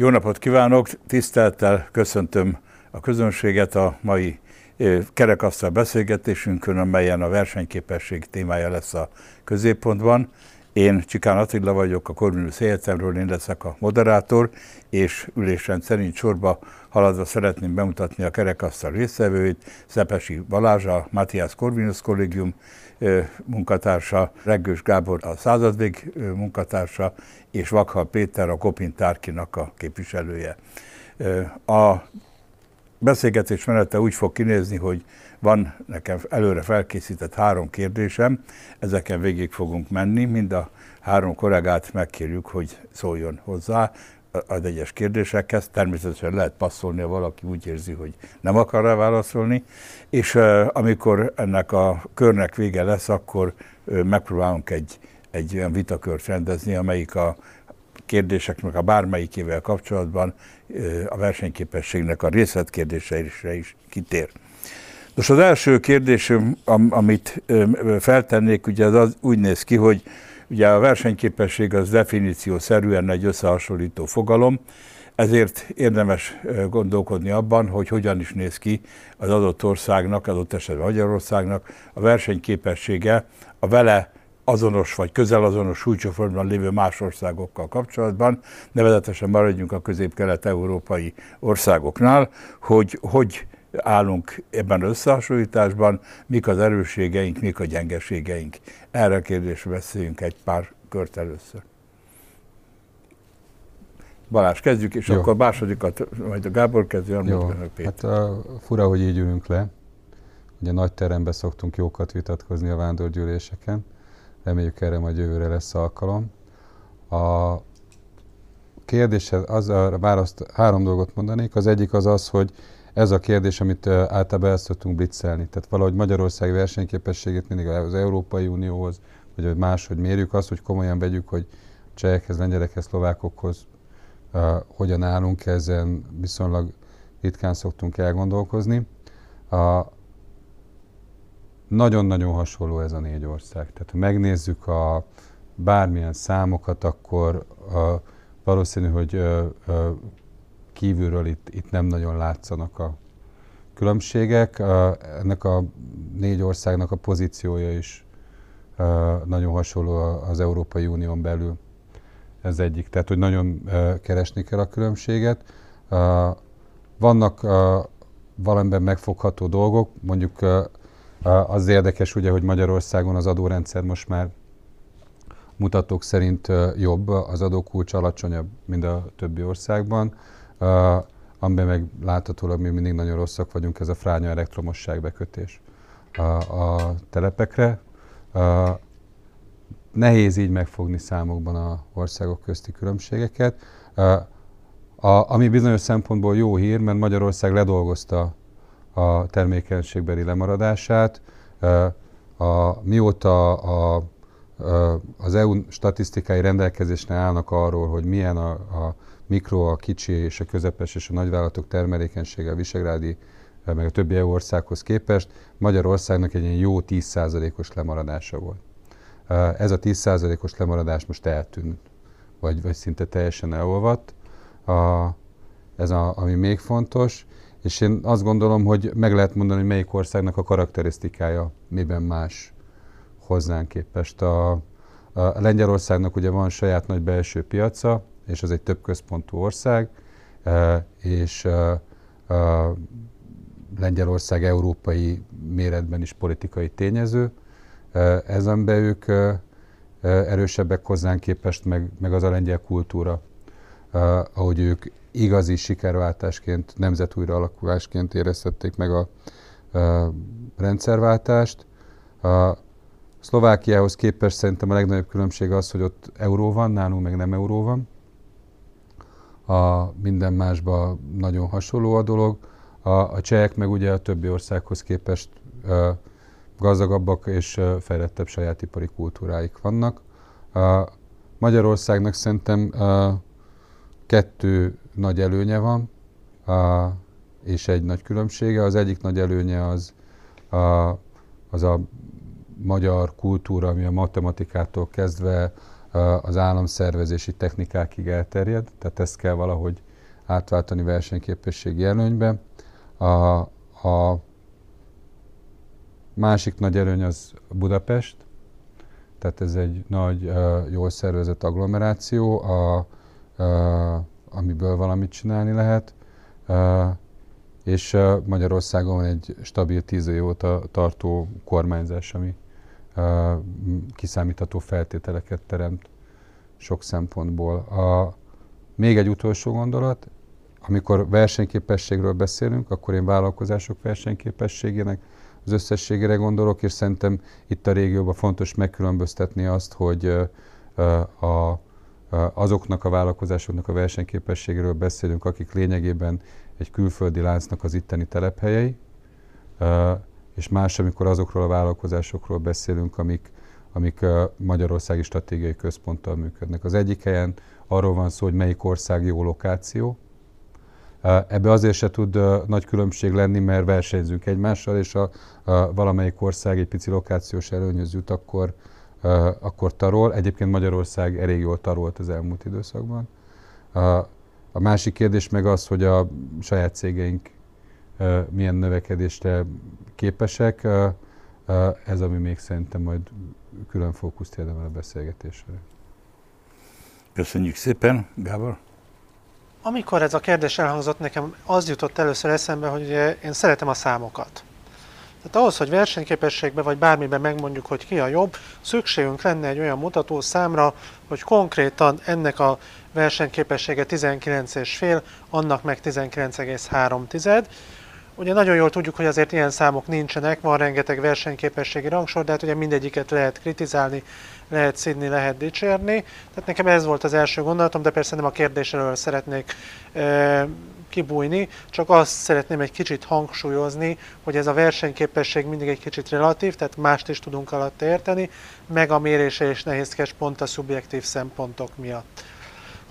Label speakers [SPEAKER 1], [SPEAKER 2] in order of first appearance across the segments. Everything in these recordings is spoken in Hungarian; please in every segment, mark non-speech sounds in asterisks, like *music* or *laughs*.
[SPEAKER 1] Jó napot kívánok, tisztelettel köszöntöm a közönséget a mai kerekasztal beszélgetésünkön, amelyen a versenyképesség témája lesz a középpontban. Én Csikán Attila vagyok, a Corvinus Egyetemről, én leszek a moderátor, és ülésrend szerint sorba haladva szeretném bemutatni a kerekasztal résztvevőit, Szepesi Balázs, a Matthias Corvinus Kollégium munkatársa, Reggős Gábor a századvég munkatársa, és Vakhal Péter a Kopin Tárkinak a képviselője. A beszélgetés menete úgy fog kinézni, hogy van nekem előre felkészített három kérdésem, ezeken végig fogunk menni, mind a három kollégát megkérjük, hogy szóljon hozzá az egyes kérdésekhez. Természetesen lehet passzolni, ha valaki úgy érzi, hogy nem akar rá válaszolni, és amikor ennek a körnek vége lesz, akkor megpróbálunk egy, egy olyan vitakört rendezni, amelyik a kérdéseknek a bármelyikével kapcsolatban a versenyképességnek a részletkérdéseire is kitér. Nos, az első kérdésem, amit feltennék, ugye az, az úgy néz ki, hogy ugye a versenyképesség az definíció szerűen egy összehasonlító fogalom, ezért érdemes gondolkodni abban, hogy hogyan is néz ki az adott országnak, adott esetben Magyarországnak a versenyképessége a vele azonos vagy közel azonos súlycsoportban lévő más országokkal kapcsolatban, nevezetesen maradjunk a közép-kelet-európai országoknál, hogy hogy állunk ebben összehasonlításban, mik az erősségeink, mik a gyengeségeink. Erre a kérdésre beszéljünk egy pár kört először. Balázs, kezdjük, és Jó. akkor másodikat, majd a Gábor kezdő,
[SPEAKER 2] Jó. Hát a, fura, hogy így ülünk le. Ugye nagy teremben szoktunk jókat vitatkozni a vándorgyűléseken. Reméljük erre majd jövőre lesz alkalom. A kérdéshez az a választ, három dolgot mondanék. Az egyik az az, hogy ez a kérdés, amit általában el szoktunk blitzelni. Tehát valahogy Magyarország versenyképességét mindig az Európai Unióhoz, vagy hogy máshogy mérjük azt, hogy komolyan vegyük, hogy csehekhez, lengyelekhez, szlovákokhoz uh, hogyan állunk, ezen viszonylag ritkán szoktunk elgondolkozni. Uh, nagyon-nagyon hasonló ez a négy ország. Tehát ha megnézzük a bármilyen számokat, akkor uh, valószínű, hogy uh, uh, kívülről itt, itt nem nagyon látszanak a különbségek. Ennek a négy országnak a pozíciója is nagyon hasonló az Európai Unión belül. Ez egyik. Tehát, hogy nagyon keresni kell a különbséget. Vannak valamiben megfogható dolgok, mondjuk az érdekes ugye, hogy Magyarországon az adórendszer most már mutatók szerint jobb, az adókulcs alacsonyabb, mint a többi országban amiben meg láthatólag még mindig nagyon rosszak vagyunk, ez a fránya elektromosság bekötés a, a telepekre. Uh, nehéz így megfogni számokban a országok közti különbségeket. A, ami bizonyos szempontból jó hír, mert Magyarország ledolgozta a termékenységbeli lemaradását. A, mióta a, a, az EU statisztikai rendelkezésre állnak arról, hogy milyen a, a mikro, a kicsi és a közepes és a nagyvállalatok termelékenysége a Visegrádi eh, meg a többi EU országhoz képest Magyarországnak egy ilyen jó 10%-os lemaradása volt. Eh, ez a 10%-os lemaradás most eltűnt, vagy, vagy szinte teljesen elolvadt. A, ez a, ami még fontos, és én azt gondolom, hogy meg lehet mondani, hogy melyik országnak a karakterisztikája miben más hozzánk képest. A, a Lengyelországnak ugye van saját nagy belső piaca, és az egy több központú ország, és Lengyelország európai méretben is politikai tényező. Ezen ők erősebbek hozzánk képest, meg, meg az a lengyel kultúra, ahogy ők igazi sikerváltásként, nemzet alakulásként érezhették meg a rendszerváltást. A Szlovákiához képest szerintem a legnagyobb különbség az, hogy ott euró van, nálunk meg nem euró van a minden másban nagyon hasonló a dolog. A, a csehek meg ugye a többi országhoz képest ö, gazdagabbak és ö, fejlettebb saját ipari kultúráik vannak. A Magyarországnak szerintem ö, kettő nagy előnye van, a, és egy nagy különbsége. Az egyik nagy előnye az a, az a magyar kultúra, ami a matematikától kezdve az államszervezési technikákig elterjed, tehát ezt kell valahogy átváltani versenyképességi előnybe. A, a másik nagy erőny az Budapest, tehát ez egy nagy, jól szervezett agglomeráció, a, a, amiből valamit csinálni lehet, és Magyarországon van egy stabil tíz év óta tartó kormányzás, ami kiszámítható feltételeket teremt sok szempontból. A, még egy utolsó gondolat, amikor versenyképességről beszélünk, akkor én vállalkozások versenyképességének az összességére gondolok, és szerintem itt a régióban fontos megkülönböztetni azt, hogy a, azoknak a vállalkozásoknak a versenyképességéről beszélünk, akik lényegében egy külföldi láncnak az itteni telephelyei, és más, amikor azokról a vállalkozásokról beszélünk, amik, amik Magyarországi Stratégiai Központtal működnek. Az egyik helyen arról van szó, hogy melyik ország jó lokáció. Ebbe azért se tud nagy különbség lenni, mert versenyzünk egymással, és a, a valamelyik ország egy pici lokációs előnyöz jut, akkor, akkor tarol. Egyébként Magyarország elég jól tarolt az elmúlt időszakban. A másik kérdés meg az, hogy a saját cégeink milyen növekedésre képesek. Ez, ami még szerintem majd külön fókuszt érdemel a beszélgetésre.
[SPEAKER 1] Köszönjük szépen, Gábor.
[SPEAKER 3] Amikor ez a kérdés elhangzott, nekem az jutott először eszembe, hogy én szeretem a számokat. Tehát ahhoz, hogy versenyképességben vagy bármiben megmondjuk, hogy ki a jobb, szükségünk lenne egy olyan mutató számra, hogy konkrétan ennek a versenyképessége 19,5, annak meg 19,3. Ugye nagyon jól tudjuk, hogy azért ilyen számok nincsenek, van rengeteg versenyképességi rangsor, de hát ugye mindegyiket lehet kritizálni, lehet szidni, lehet dicsérni. Tehát nekem ez volt az első gondolatom, de persze nem a kérdésről szeretnék e, kibújni, csak azt szeretném egy kicsit hangsúlyozni, hogy ez a versenyképesség mindig egy kicsit relatív, tehát mást is tudunk alatt érteni, meg a mérése is nehézkes pont a szubjektív szempontok miatt.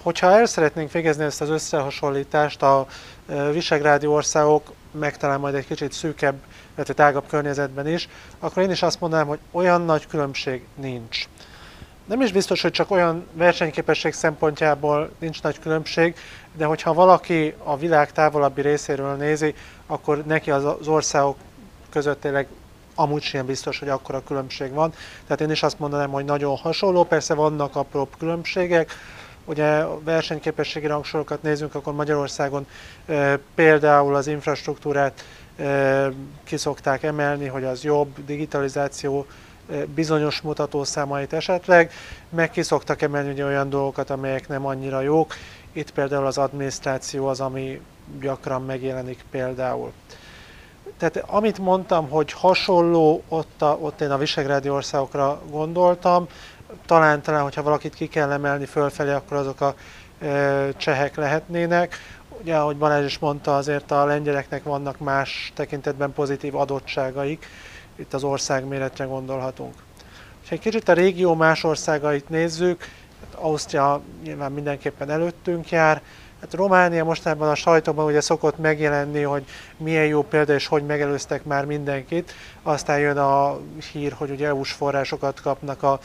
[SPEAKER 3] Hogyha el szeretnénk végezni ezt az összehasonlítást, a visegrádi országok meg talán majd egy kicsit szűkebb, illetve tágabb környezetben is, akkor én is azt mondanám, hogy olyan nagy különbség nincs. Nem is biztos, hogy csak olyan versenyképesség szempontjából nincs nagy különbség, de hogyha valaki a világ távolabbi részéről nézi, akkor neki az országok között tényleg amúgy sem biztos, hogy akkora különbség van. Tehát én is azt mondanám, hogy nagyon hasonló, persze vannak apróbb különbségek, ugye versenyképességi rangsorokat nézünk, akkor Magyarországon e, például az infrastruktúrát e, kiszokták emelni, hogy az jobb, digitalizáció, e, bizonyos mutatószámait esetleg, meg kiszoktak emelni ugye olyan dolgokat, amelyek nem annyira jók. Itt például az adminisztráció az, ami gyakran megjelenik például. Tehát amit mondtam, hogy hasonló, ott, a, ott én a visegrádi országokra gondoltam, talán, talán, hogyha valakit ki kell emelni fölfelé, akkor azok a csehek lehetnének. Ugye, ahogy Balázs is mondta, azért a lengyeleknek vannak más tekintetben pozitív adottságaik, itt az ország méretre gondolhatunk. Ha egy kicsit a régió más országait nézzük, hát Ausztria nyilván mindenképpen előttünk jár, Hát Románia mostában a sajtóban ugye szokott megjelenni, hogy milyen jó példa, és hogy megelőztek már mindenkit. Aztán jön a hír, hogy ugye EU-s forrásokat kapnak a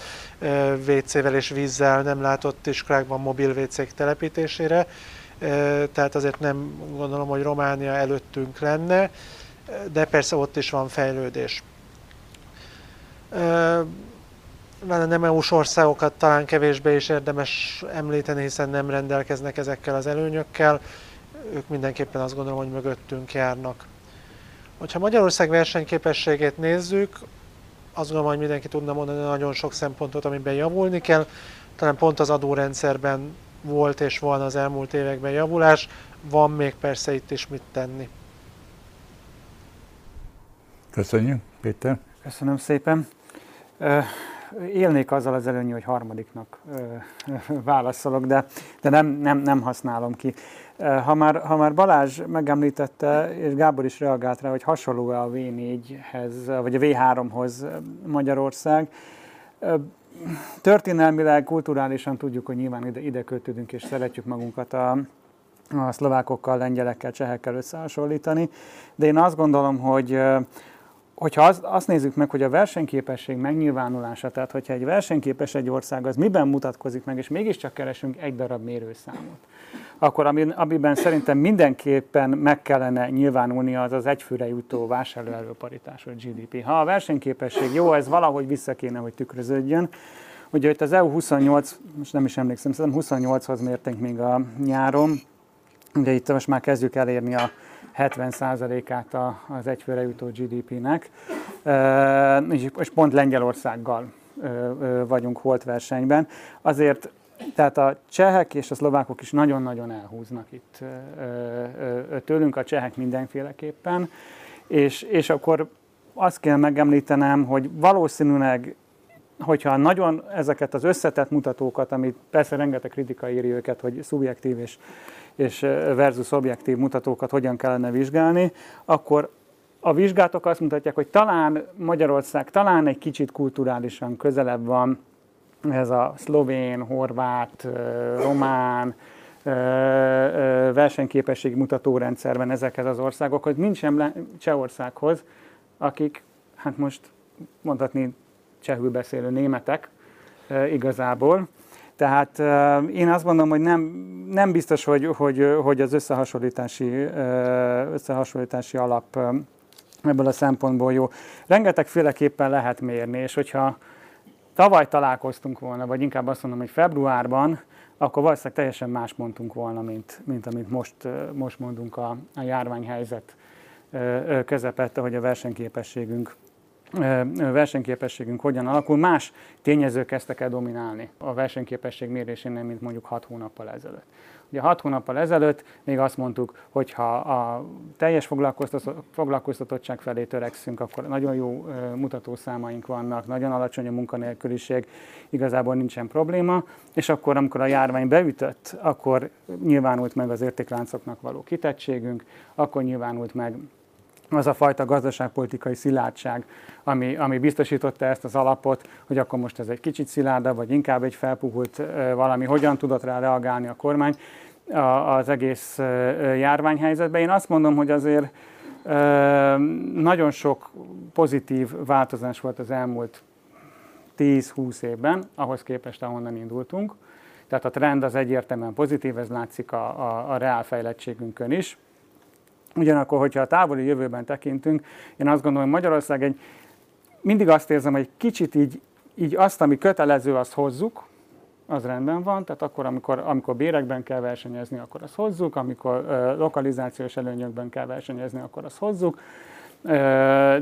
[SPEAKER 3] WC-vel és vízzel nem látott iskolákban mobil WC-k telepítésére. Tehát azért nem gondolom, hogy Románia előttünk lenne, de persze ott is van fejlődés a nem EU-s országokat talán kevésbé is érdemes említeni, hiszen nem rendelkeznek ezekkel az előnyökkel. Ők mindenképpen azt gondolom, hogy mögöttünk járnak. Hogyha Magyarország versenyképességét nézzük, azt gondolom, hogy mindenki tudna mondani nagyon sok szempontot, amiben javulni kell. Talán pont az adórendszerben volt és van az elmúlt években javulás, van még persze itt is mit tenni.
[SPEAKER 1] Köszönjük, Péter.
[SPEAKER 4] Köszönöm szépen élnék azzal az előnyi, hogy harmadiknak *laughs* válaszolok, de, de nem, nem, nem használom ki. Ha már, ha már Balázs megemlítette, és Gábor is reagált rá, hogy hasonló a V4-hez, vagy a V3-hoz Magyarország, történelmileg, kulturálisan tudjuk, hogy nyilván ide, ide kötődünk, és szeretjük magunkat a, a szlovákokkal, lengyelekkel, csehekkel összehasonlítani, de én azt gondolom, hogy hogyha az, azt nézzük meg, hogy a versenyképesség megnyilvánulása, tehát hogyha egy versenyképes egy ország, az miben mutatkozik meg, és mégiscsak keresünk egy darab mérőszámot, akkor amiben szerintem mindenképpen meg kellene nyilvánulni az az egyfőre jutó vásárlóerőparitás, vagy GDP. Ha a versenyképesség jó, ez valahogy vissza kéne, hogy tükröződjön. Ugye itt az EU 28, most nem is emlékszem, szerintem 28-hoz mértünk még a nyáron, ugye itt most már kezdjük elérni a 70%-át az egyfőre jutó GDP-nek, és pont Lengyelországgal vagyunk holt versenyben. Azért tehát a csehek és a szlovákok is nagyon-nagyon elhúznak itt tőlünk, a csehek mindenféleképpen, és, és akkor azt kell megemlítenem, hogy valószínűleg, hogyha nagyon ezeket az összetett mutatókat, amit persze rengeteg kritika éri őket, hogy szubjektív és, és versus objektív mutatókat hogyan kellene vizsgálni, akkor a vizsgátok azt mutatják, hogy talán Magyarország talán egy kicsit kulturálisan közelebb van ez a szlovén, horvát, román versenyképesség mutatórendszerben ezekhez az országokhoz, mint sem Csehországhoz, akik, hát most mondhatni csehül beszélő németek igazából. Tehát én azt mondom, hogy nem, nem biztos, hogy, hogy, hogy az összehasonlítási, összehasonlítási alap ebből a szempontból jó. Rengetegféleképpen lehet mérni, és hogyha tavaly találkoztunk volna, vagy inkább azt mondom, hogy februárban, akkor valószínűleg teljesen más mondtunk volna, mint, mint amit most, most mondunk a, a járványhelyzet közepette, hogy a versenyképességünk versenyképességünk hogyan alakul. Más tényezők kezdtek el dominálni a versenyképesség mérésénél, mint mondjuk 6 hónappal ezelőtt. Ugye 6 hónappal ezelőtt még azt mondtuk, hogy ha a teljes foglalkoztatottság felé törekszünk, akkor nagyon jó mutatószámaink vannak, nagyon alacsony a munkanélküliség, igazából nincsen probléma, és akkor, amikor a járvány beütött, akkor nyilvánult meg az értékláncoknak való kitettségünk, akkor nyilvánult meg az a fajta gazdaságpolitikai szilárdság, ami, ami biztosította ezt az alapot, hogy akkor most ez egy kicsit szilárdabb, vagy inkább egy felpuhult valami, hogyan tudott rá reagálni a kormány az egész járványhelyzetben. Én azt mondom, hogy azért nagyon sok pozitív változás volt az elmúlt 10-20 évben, ahhoz képest, ahonnan indultunk. Tehát a trend az egyértelműen pozitív, ez látszik a, a, a reálfejlettségünkön is. Ugyanakkor, hogyha a távoli jövőben tekintünk, én azt gondolom, hogy Magyarország egy, mindig azt érzem, hogy kicsit így, így azt, ami kötelező, azt hozzuk, az rendben van, tehát akkor, amikor, amikor bérekben kell versenyezni, akkor azt hozzuk, amikor ö, lokalizációs előnyökben kell versenyezni, akkor azt hozzuk, ö,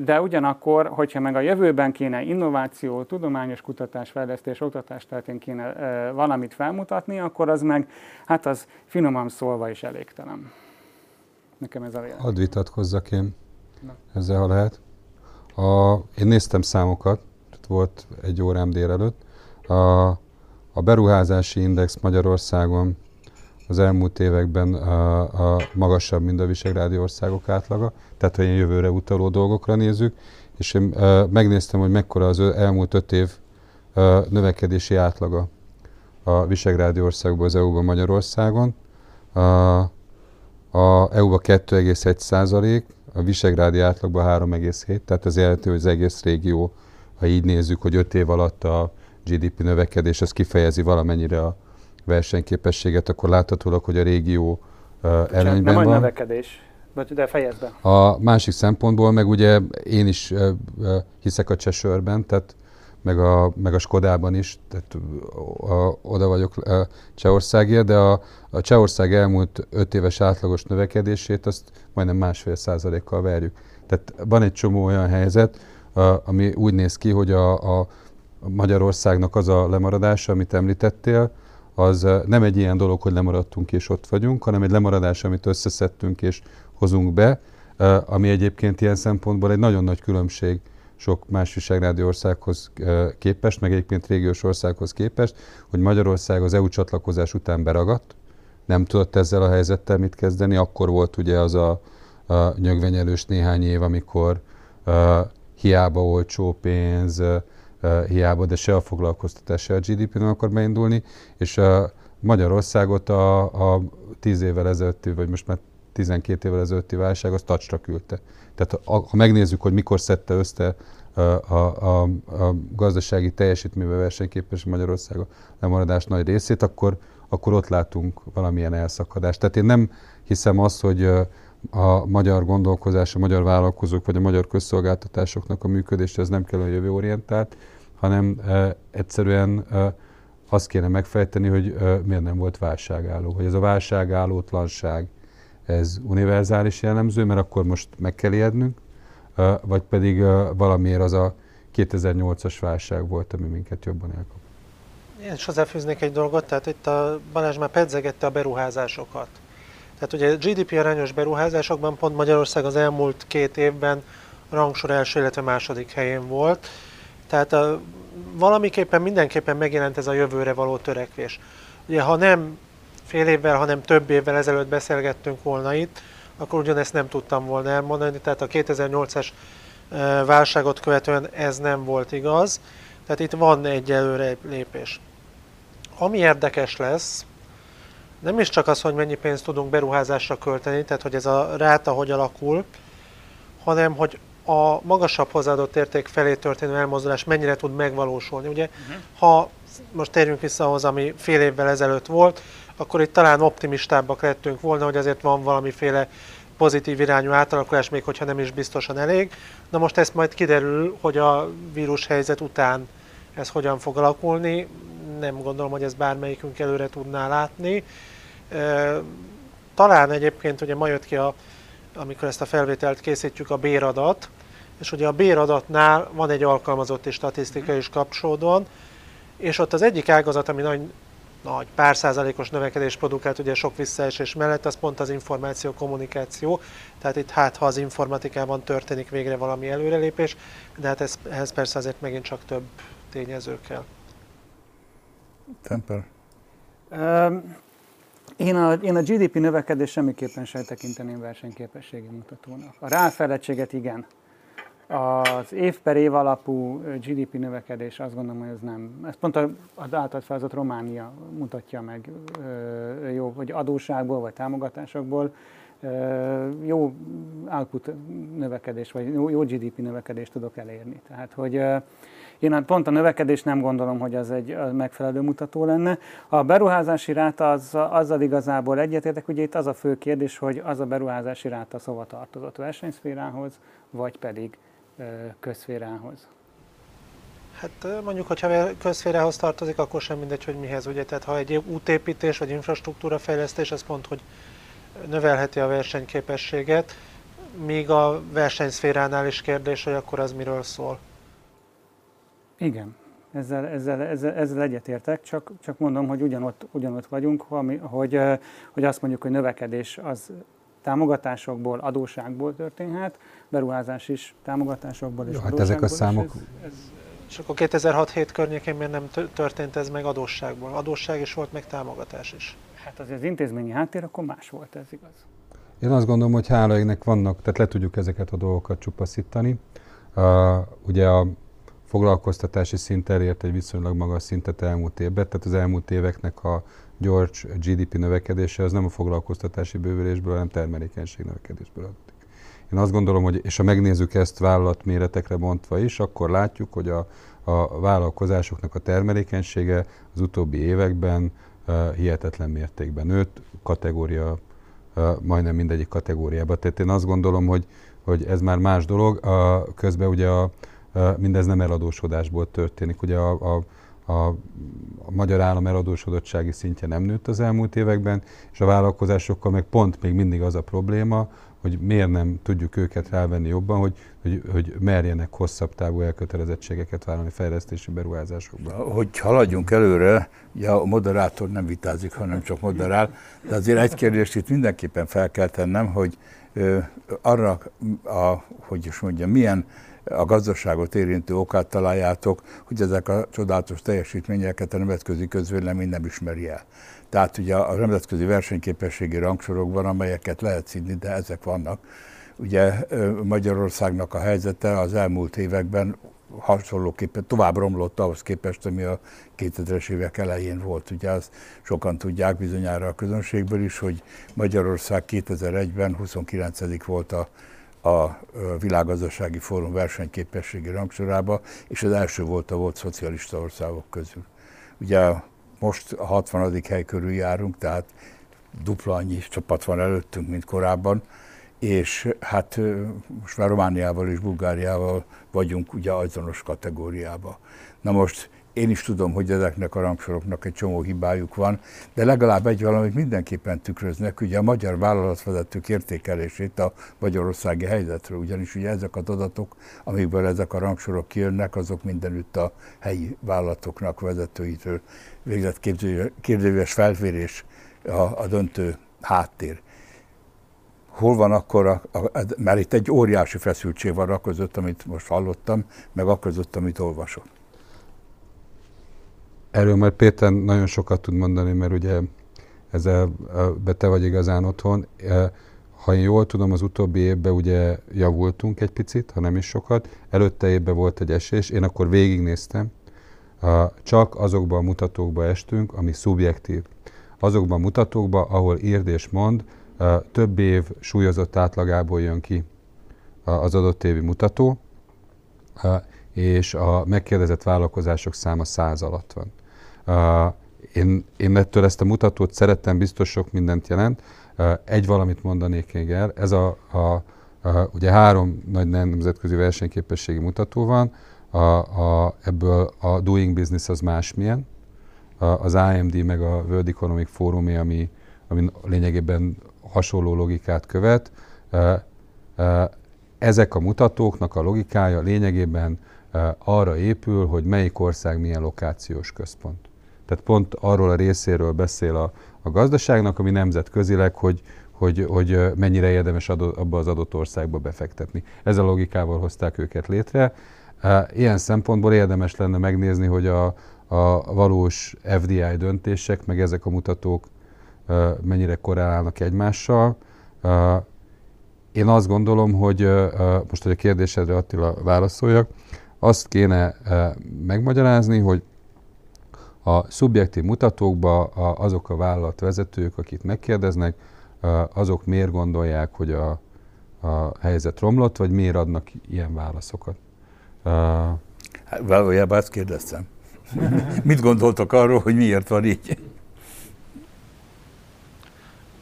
[SPEAKER 4] de ugyanakkor, hogyha meg a jövőben kéne innováció, tudományos kutatás, fejlesztés, oktatás területén kéne ö, valamit felmutatni, akkor az meg, hát az finoman szólva is elégtelen. Nekem ez a vélemény.
[SPEAKER 2] Hadd vitatkozzak én Na. ezzel, ha lehet. A, én néztem számokat, volt egy órám délelőtt. A, a beruházási index Magyarországon az elmúlt években a, a magasabb, mint a visegrádi országok átlaga, tehát ha ilyen jövőre utaló dolgokra nézzük, és én a, megnéztem, hogy mekkora az elmúlt öt év a, növekedési átlaga a visegrádi országban, az EU-ban, Magyarországon. A, a EU-ba 2,1 százalék, a visegrádi átlagban 3,7, tehát ez jelenti, hogy az egész régió, ha így nézzük, hogy 5 év alatt a GDP növekedés, ez kifejezi valamennyire a versenyképességet, akkor láthatólag, hogy a régió uh, előnyben
[SPEAKER 4] nem
[SPEAKER 2] van.
[SPEAKER 4] növekedés, de fejezd be.
[SPEAKER 2] A másik szempontból meg ugye én is uh, hiszek a csesörben, tehát meg a, meg a Skodában is, tehát a, oda vagyok a Csehországért, de a, a Csehország elmúlt öt éves átlagos növekedését azt majdnem másfél százalékkal verjük. Tehát van egy csomó olyan helyzet, a, ami úgy néz ki, hogy a, a Magyarországnak az a lemaradása, amit említettél, az nem egy ilyen dolog, hogy lemaradtunk és ott vagyunk, hanem egy lemaradás, amit összeszedtünk és hozunk be, ami egyébként ilyen szempontból egy nagyon nagy különbség sok más visegrádi országhoz képest, meg egyébként régiós országhoz képest, hogy Magyarország az EU csatlakozás után beragadt, nem tudott ezzel a helyzettel mit kezdeni. Akkor volt ugye az a, a nyögvenyelős néhány év, amikor uh, hiába olcsó pénz, uh, hiába, de se a foglalkoztatás, se a GDP nem akar beindulni, és uh, Magyarországot a, a tíz évvel ezelőtti, vagy most már 12 évvel ezelőtti válság, az tacsra küldte. Tehát ha megnézzük, hogy mikor szedte össze a, a, a, a gazdasági teljesítménybe versenyképes Magyarország lemaradás nagy részét, akkor, akkor ott látunk valamilyen elszakadást. Tehát én nem hiszem azt, hogy a magyar gondolkozás, a magyar vállalkozók vagy a magyar közszolgáltatásoknak a működése az nem kell a jövőorientált, hanem e, egyszerűen e, azt kéne megfejteni, hogy e, miért nem volt válságálló. Hogy ez a válságállótlanság, ez univerzális jellemző, mert akkor most meg kell ijednünk, vagy pedig valamiért az a 2008-as válság volt, ami minket jobban elkap.
[SPEAKER 3] Én is hozzáfűznék egy dolgot, tehát itt a Balázs már pedzegette a beruházásokat. Tehát ugye GDP arányos beruházásokban pont Magyarország az elmúlt két évben rangsor első, illetve második helyén volt. Tehát a, valamiképpen mindenképpen megjelent ez a jövőre való törekvés. Ugye ha nem fél évvel, hanem több évvel ezelőtt beszélgettünk volna itt, akkor ugyanezt nem tudtam volna elmondani, tehát a 2008-as válságot követően ez nem volt igaz. Tehát itt van egy előre lépés. Ami érdekes lesz, nem is csak az, hogy mennyi pénzt tudunk beruházásra költeni, tehát hogy ez a ráta hogy alakul, hanem hogy a magasabb hozzáadott érték felé történő elmozdulás mennyire tud megvalósulni. Ugye, uh-huh. ha most térjünk vissza ahhoz, ami fél évvel ezelőtt volt, akkor itt talán optimistábbak lettünk volna, hogy azért van valamiféle pozitív irányú átalakulás, még hogyha nem is biztosan elég. Na most ezt majd kiderül, hogy a vírus helyzet után ez hogyan fog alakulni. Nem gondolom, hogy ez bármelyikünk előre tudná látni. Talán egyébként ugye ma jött ki, a, amikor ezt a felvételt készítjük, a béradat, és ugye a béradatnál van egy alkalmazotti statisztika is kapcsolódóan, és ott az egyik ágazat, ami nagy, nagy pár százalékos növekedés produkált ugye sok visszaesés mellett, az pont az információ kommunikáció, tehát itt hát ha az informatikában történik végre valami előrelépés, de hát ez, ehhez persze azért megint csak több tényező kell.
[SPEAKER 1] Temper.
[SPEAKER 4] Um, én a, én a GDP növekedés semmiképpen sem tekinteném versenyképességi mutatónak. A ráfelettséget igen. Az év per év alapú GDP növekedés azt gondolom, hogy ez nem. Ez pont az által felhozott Románia mutatja meg jó, hogy adóságból vagy támogatásokból jó output növekedés, vagy jó GDP növekedést tudok elérni. Tehát, hogy én hát pont a növekedés nem gondolom, hogy az egy megfelelő mutató lenne. A beruházási ráta az, azzal igazából egyetértek, ugye itt az a fő kérdés, hogy az a beruházási ráta szóval tartozott versenyszférához, vagy pedig közszférához.
[SPEAKER 3] Hát mondjuk, hogyha közszférához tartozik, akkor sem mindegy, hogy mihez. Ugye? Tehát ha egy útépítés vagy infrastruktúra fejlesztés, az pont, hogy növelheti a versenyképességet, míg a versenyszféránál is kérdés, hogy akkor az miről szól.
[SPEAKER 4] Igen, ezzel, ezzel, ezzel, ezzel egyetértek, csak, csak mondom, hogy ugyanott, ugyanott vagyunk, hogy, hogy, hogy azt mondjuk, hogy növekedés az támogatásokból, adóságból történhet, beruházás is támogatásokból és
[SPEAKER 2] Jó, hát ezek a számok... Ez, ez,
[SPEAKER 3] és akkor 2006-7 környékén miért nem történt ez meg adósságból? Adósság is volt, meg támogatás is.
[SPEAKER 4] Hát azért az intézményi háttér akkor más volt, ez igaz.
[SPEAKER 2] Én azt gondolom, hogy hála vannak, tehát le tudjuk ezeket a dolgokat csupaszítani. Uh, ugye a foglalkoztatási szint elért egy viszonylag magas szintet elmúlt évben, tehát az elmúlt éveknek a gyors GDP növekedése az nem a foglalkoztatási bővülésből, hanem termelékenység növekedésből adódik. Én azt gondolom, hogy és ha megnézzük ezt vállalatméretekre bontva is, akkor látjuk, hogy a, a vállalkozásoknak a termelékenysége az utóbbi években uh, hihetetlen mértékben nőtt, kategória, uh, majdnem mindegyik kategóriában. Tehát én azt gondolom, hogy, hogy ez már más dolog. Uh, közben ugye a, mindez nem eladósodásból történik. Ugye a, a, a, a magyar állam eladósodottsági szintje nem nőtt az elmúlt években, és a vállalkozásokkal meg pont még mindig az a probléma, hogy miért nem tudjuk őket rávenni jobban, hogy, hogy, hogy merjenek hosszabb távú elkötelezettségeket vállalni fejlesztési beruházásokban.
[SPEAKER 1] Hogy haladjunk előre, ugye a moderátor nem vitázik, hanem csak moderál, de azért egy kérdést itt mindenképpen fel kell tennem, hogy ö, arra, a, hogy is mondjam, milyen a gazdaságot érintő okát találjátok, hogy ezek a csodálatos teljesítményeket a nemzetközi közvélemény nem ismeri el. Tehát ugye a nemzetközi versenyképességi rangsorokban, amelyeket lehet színi, de ezek vannak. Ugye Magyarországnak a helyzete az elmúlt években hasonlóképpen tovább romlott ahhoz képest, ami a 2000-es évek elején volt. Ugye azt sokan tudják bizonyára a közönségből is, hogy Magyarország 2001-ben 29 volt a a világgazdasági fórum versenyképességi rangsorába, és az első volt a volt szocialista országok közül. Ugye most a 60. hely körül járunk, tehát dupla annyi csapat van előttünk, mint korábban, és hát most már Romániával és Bulgáriával vagyunk ugye azonos kategóriába. Na most én is tudom, hogy ezeknek a rangsoroknak egy csomó hibájuk van, de legalább egy valamit mindenképpen tükröznek, ugye a magyar vállalatvezetők értékelését a magyarországi helyzetről, ugyanis ugye ezek az adatok, amikből ezek a rangsorok kijönnek, azok mindenütt a helyi vállalatoknak vezetőitől végzett kérdőíves felvérés a, a döntő háttér. Hol van akkor, a, a, mert itt egy óriási feszültség van a között, amit most hallottam, meg a között, amit olvasok.
[SPEAKER 2] Erről majd Péter nagyon sokat tud mondani, mert ugye ezzel te vagy igazán otthon. Ha én jól tudom, az utóbbi évben ugye javultunk egy picit, ha nem is sokat. Előtte évben volt egy esés, én akkor végignéztem. Csak azokban a mutatókba estünk, ami szubjektív. Azokban a mutatókba, ahol írd és mond, több év súlyozott átlagából jön ki az adott évi mutató, és a megkérdezett vállalkozások száma száz alatt van. Én, én ettől ezt a mutatót szerettem, biztos sok mindent jelent. Egy valamit mondanék még el, ez a, a, a ugye három nagy nemzetközi versenyképességi mutató van, a, a, ebből a Doing Business az másmilyen, a, az IMD meg a World Economic Forum, ami, ami lényegében hasonló logikát követ. Ezek a mutatóknak a logikája lényegében arra épül, hogy melyik ország milyen lokációs központ. Tehát pont arról a részéről beszél a, a gazdaságnak, ami nemzetközileg, hogy, hogy, hogy mennyire érdemes adó, abba az adott országba befektetni. Ez a logikával hozták őket létre. Ilyen szempontból érdemes lenne megnézni, hogy a, a valós FDI döntések, meg ezek a mutatók mennyire korrelálnak egymással. Én azt gondolom, hogy most, hogy a kérdésedre Attila válaszoljak, azt kéne megmagyarázni, hogy a szubjektív mutatókba azok a vállalatvezetők, akik megkérdeznek, azok miért gondolják, hogy a, a helyzet romlott, vagy miért adnak ilyen válaszokat.
[SPEAKER 1] Hát, valójában ezt kérdeztem. *laughs* Mit gondoltok arról, hogy miért van így?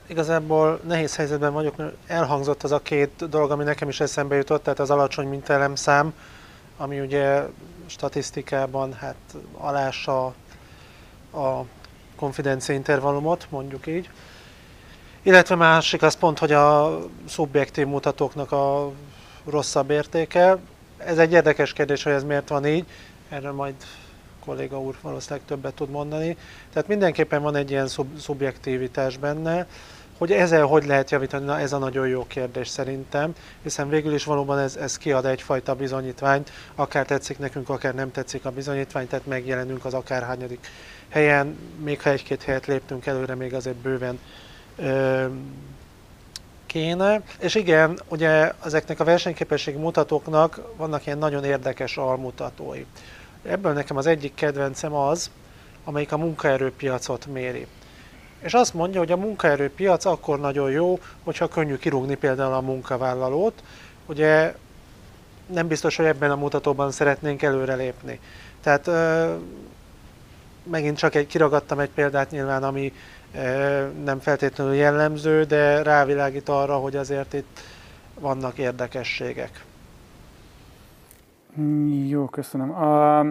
[SPEAKER 3] Igazából nehéz helyzetben vagyok, mert elhangzott az a két dolog, ami nekem is eszembe jutott, tehát az alacsony mintelemszám, ami ugye statisztikában hát alása a konfidencia intervallumot, mondjuk így. Illetve másik az pont, hogy a szubjektív mutatóknak a rosszabb értéke. Ez egy érdekes kérdés, hogy ez miért van így, erről majd kolléga úr valószínűleg többet tud mondani. Tehát mindenképpen van egy ilyen szub- szubjektivitás benne. Hogy ezzel hogy lehet javítani, na ez a nagyon jó kérdés szerintem, hiszen végül is valóban ez, ez kiad egyfajta bizonyítványt, akár tetszik nekünk, akár nem tetszik a bizonyítvány, tehát megjelenünk az akárhányadik helyen, még ha egy-két helyet léptünk előre, még azért bőven ö, kéne. És igen, ugye ezeknek a versenyképességi mutatóknak vannak ilyen nagyon érdekes almutatói. Ebből nekem az egyik kedvencem az, amelyik a munkaerőpiacot méri. És azt mondja, hogy a munkaerőpiac akkor nagyon jó, hogyha könnyű kirúgni például a munkavállalót. Ugye nem biztos, hogy ebben a mutatóban szeretnénk előrelépni. Tehát megint csak egy, kiragadtam egy példát nyilván, ami nem feltétlenül jellemző, de rávilágít arra, hogy azért itt vannak érdekességek.
[SPEAKER 4] Jó, köszönöm. A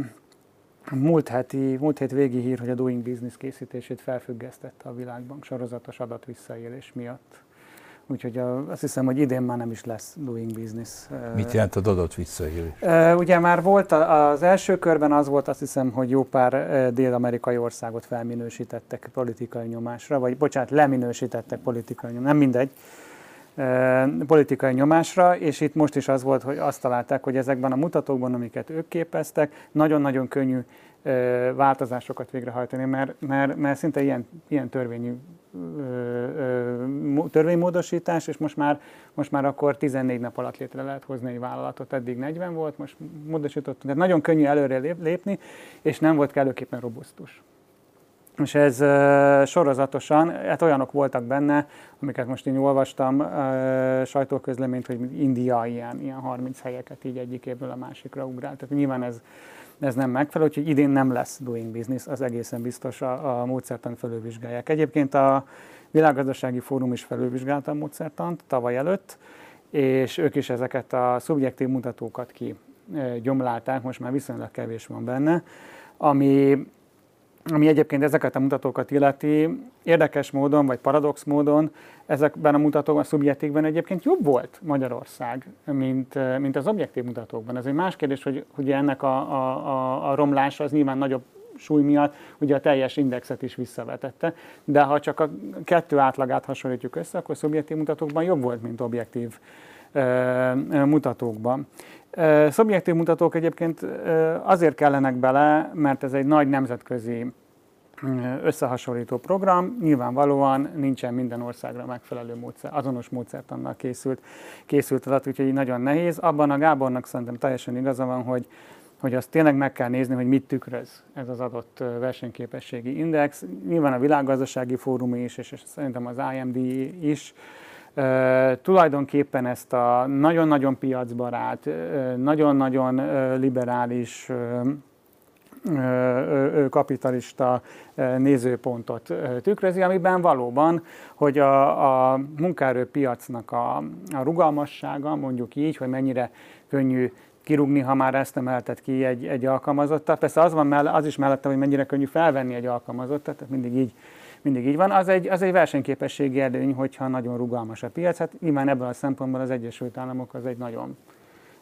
[SPEAKER 4] múlt, heti, múlt hét végi hír, hogy a Doing Business készítését felfüggesztette a Világbank sorozatos adatvisszaélés miatt. Úgyhogy a, azt hiszem, hogy idén már nem is lesz Doing Business.
[SPEAKER 1] Mit jelent a adott visszaélés?
[SPEAKER 4] Ugye már volt az első körben az volt, azt hiszem, hogy jó pár dél-amerikai országot felminősítettek politikai nyomásra, vagy bocsánat, leminősítettek politikai nyomásra, nem mindegy. politikai nyomásra, és itt most is az volt, hogy azt találták, hogy ezekben a mutatókban, amiket ők képeztek, nagyon-nagyon könnyű változásokat végrehajtani, mert, mert, mert szinte ilyen, ilyen törvényű törvénymódosítás, és most már, most már akkor 14 nap alatt létre lehet hozni egy vállalatot, eddig 40 volt, most módosítottunk, tehát nagyon könnyű előre lépni, és nem volt kellőképpen robusztus. És ez sorozatosan, hát olyanok voltak benne, amiket most én olvastam, uh, sajtóközleményt, hogy India ilyen, ilyen 30 helyeket így egyik évről a másikra ugrált. Tehát nyilván ez, ez nem megfelelő, úgyhogy idén nem lesz doing business, az egészen biztos a, a módszertan felülvizsgálják. Egyébként a Világgazdasági Fórum is felülvizsgálta a módszertant tavaly előtt, és ők is ezeket a szubjektív mutatókat ki gyomlálták, most már viszonylag kevés van benne, ami ami egyébként ezeket a mutatókat illeti, érdekes módon, vagy paradox módon, ezekben a mutatókban, a szubjektíkben egyébként jobb volt Magyarország, mint, mint az objektív mutatókban. Ez egy más kérdés, hogy hogy ennek a, a, a romlása az nyilván nagyobb súly miatt ugye a teljes indexet is visszavetette, de ha csak a kettő átlagát hasonlítjuk össze, akkor szubjektív mutatókban jobb volt, mint objektív mutatókban. Szubjektív mutatók egyébként azért kellenek bele, mert ez egy nagy nemzetközi összehasonlító program, nyilvánvalóan nincsen minden országra megfelelő módszer, azonos módszertannal készült, készült adat, úgyhogy nagyon nehéz. Abban a Gábornak szerintem teljesen igaza van, hogy, hogy azt tényleg meg kell nézni, hogy mit tükröz ez az adott versenyképességi index. Nyilván a világgazdasági fórum is, és szerintem az IMD is, tulajdonképpen ezt a nagyon-nagyon piacbarát, nagyon-nagyon liberális kapitalista nézőpontot tükrözi, amiben valóban, hogy a, a munkaerőpiacnak a, a rugalmassága, mondjuk így, hogy mennyire könnyű kirúgni, ha már ezt emeltet ki egy, egy alkalmazottat. Persze az, van melle, az is mellette, hogy mennyire könnyű felvenni egy alkalmazottat, tehát mindig így mindig így van. Az egy, az egy versenyképességi előny, hogyha nagyon rugalmas a piac. Hát nyilván ebből a szempontból az Egyesült Államok az egy nagyon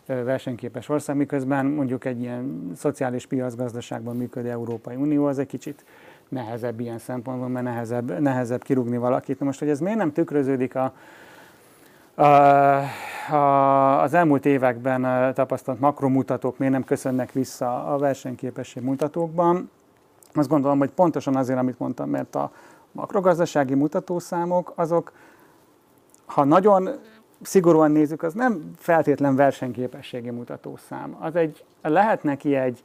[SPEAKER 4] versenyképes ország, miközben mondjuk egy ilyen szociális piacgazdaságban működő Európai Unió az egy kicsit nehezebb ilyen szempontból, mert nehezebb, nehezebb kirúgni valakit. most, hogy ez miért nem tükröződik a, a, a, az elmúlt években tapasztalt makromutatók miért nem köszönnek vissza a versenyképesség mutatókban, azt gondolom, hogy pontosan azért, amit mondtam, mert a makrogazdasági mutatószámok azok, ha nagyon szigorúan nézzük, az nem feltétlen versenyképességi mutatószám. Az egy, lehet neki egy,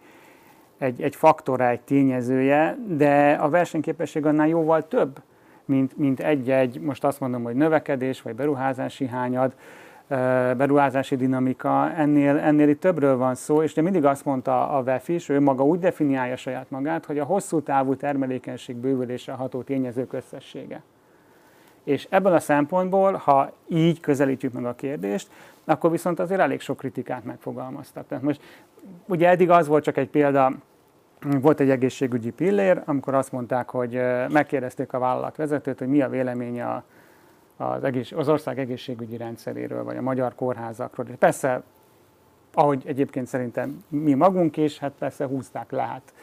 [SPEAKER 4] egy, egy faktora, egy tényezője, de a versenyképesség annál jóval több, mint, mint egy-egy, most azt mondom, hogy növekedés vagy beruházási hányad, beruházási dinamika, ennél, ennél itt többről van szó, és de mindig azt mondta a VEF is, ő maga úgy definiálja saját magát, hogy a hosszú távú termelékenység bővülésre ható tényezők összessége. És ebből a szempontból, ha így közelítjük meg a kérdést, akkor viszont azért elég sok kritikát megfogalmaztak. Tehát most ugye eddig az volt csak egy példa, volt egy egészségügyi pillér, amikor azt mondták, hogy megkérdezték a vállalatvezetőt, hogy mi a véleménye az, egész, az ország egészségügyi rendszeréről, vagy a magyar kórházakról. Persze, ahogy egyébként szerintem mi magunk is, hát persze húzták le, hát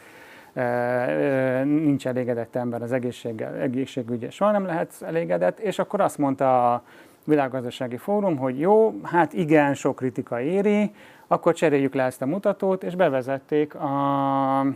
[SPEAKER 4] nincs elégedett ember az egészségügyi, soha nem lehet elégedett, és akkor azt mondta a világgazdasági fórum, hogy jó, hát igen, sok kritika éri, akkor cseréljük le ezt a mutatót, és bevezették a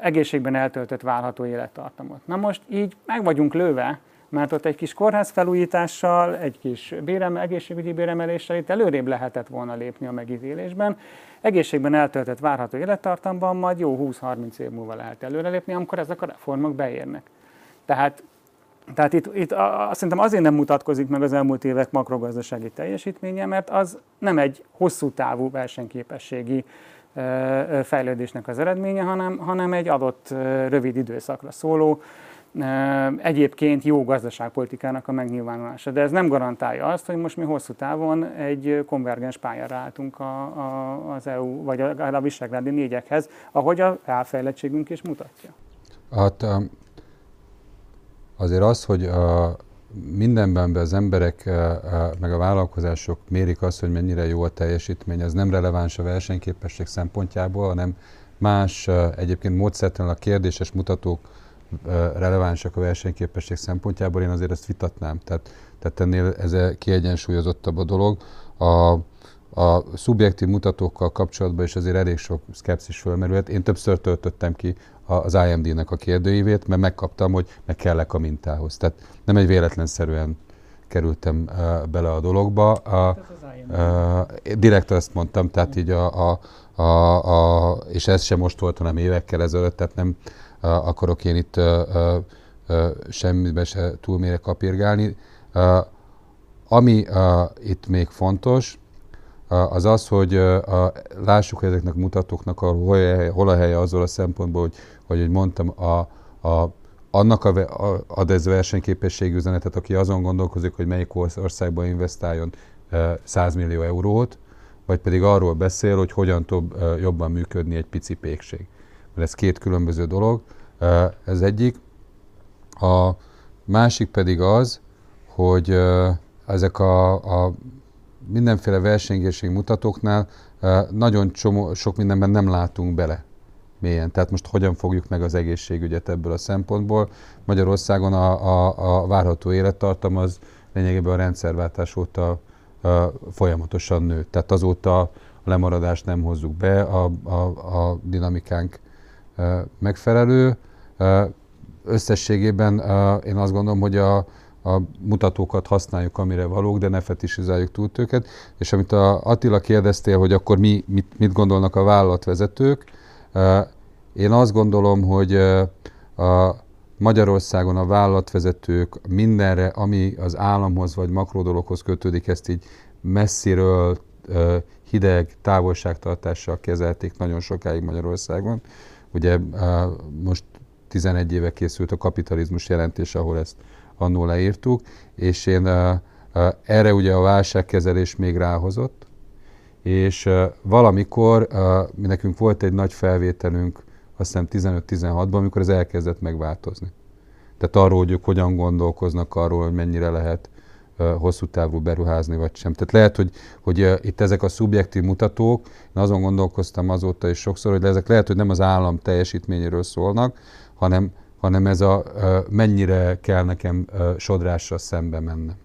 [SPEAKER 4] egészségben eltöltött várható élettartamot. Na most így meg vagyunk lőve, mert ott egy kis kórház felújítással, egy kis bérem, egészségügyi béremeléssel itt előrébb lehetett volna lépni a megítélésben. Egészségben eltöltött várható élettartamban majd jó 20-30 év múlva lehet előrelépni, amikor ezek a reformok beérnek. Tehát tehát itt, itt a, a, szerintem azért nem mutatkozik meg az elmúlt évek makrogazdasági teljesítménye, mert az nem egy hosszú távú versenyképességi fejlődésnek az eredménye, hanem, hanem egy adott rövid időszakra szóló egyébként jó gazdaságpolitikának a megnyilvánulása. De ez nem garantálja azt, hogy most mi hosszú távon egy konvergens pályára álltunk a, a, az EU, vagy a, a Visegrádi négyekhez, ahogy a elfejlettségünk is mutatja.
[SPEAKER 2] Hát azért az, hogy a mindenben az emberek meg a vállalkozások mérik azt, hogy mennyire jó a teljesítmény, ez nem releváns a versenyképesség szempontjából, hanem más egyébként módszertelen a kérdéses mutatók relevánsak a versenyképesség szempontjából, én azért ezt vitatnám. Tehát, tehát ennél ez kiegyensúlyozottabb a dolog. A, a szubjektív mutatókkal kapcsolatban is azért elég sok szkepszis fölmerült. Én többször töltöttem ki az IMD-nek a kérdőívét, mert megkaptam, hogy meg kellek a mintához. Tehát nem egy véletlenszerűen kerültem uh, bele a dologba. A, uh, direkt azt mondtam, tehát így a, a, a, a, és ez sem most volt, hanem évekkel ezelőtt, tehát nem akarok én itt semmibe se túl mélyre kapirgálni. Ami itt még fontos, az az, hogy a, lássuk ezeknek mutatóknak, a, hol, a helye, hol a helye azzal a szempontból, hogy, hogy, mondtam, a, a, annak a, a, ad ez versenyképességű üzenetet, aki azon gondolkozik, hogy melyik országban investáljon 100 millió eurót, vagy pedig arról beszél, hogy hogyan tud jobban működni egy pici pékség. Mert ez két különböző dolog. Ez egyik. A másik pedig az, hogy ezek a, a mindenféle versenygérség mutatóknál nagyon csomó, sok mindenben nem látunk bele mélyen. Tehát most hogyan fogjuk meg az egészségügyet ebből a szempontból. Magyarországon a, a, a várható élettartam az lényegében a rendszerváltás óta folyamatosan nő. Tehát azóta a lemaradást nem hozzuk be, a, a, a dinamikánk megfelelő. Összességében én azt gondolom, hogy a, a mutatókat használjuk, amire valók, de ne fetisizáljuk túl őket. És amit a Attila kérdeztél, hogy akkor mi, mit, mit gondolnak a vállalatvezetők, én azt gondolom, hogy a Magyarországon a vállalatvezetők mindenre, ami az államhoz vagy makrodologhoz kötődik, ezt így messziről hideg távolságtartással kezelték nagyon sokáig Magyarországon. Ugye most 11 éve készült a kapitalizmus jelentés, ahol ezt annól leírtuk, és én erre ugye a válságkezelés még ráhozott, és valamikor mi nekünk volt egy nagy felvételünk, azt hiszem 15-16-ban, amikor ez elkezdett megváltozni. Tehát arról, hogy ők hogyan gondolkoznak arról, hogy mennyire lehet hosszú távú beruházni, vagy sem. Tehát lehet, hogy, hogy itt ezek a szubjektív mutatók, én azon gondolkoztam azóta is sokszor, hogy ezek lehet, hogy nem az állam teljesítményéről szólnak, hanem hanem ez a mennyire kell nekem sodrással szembe mennem.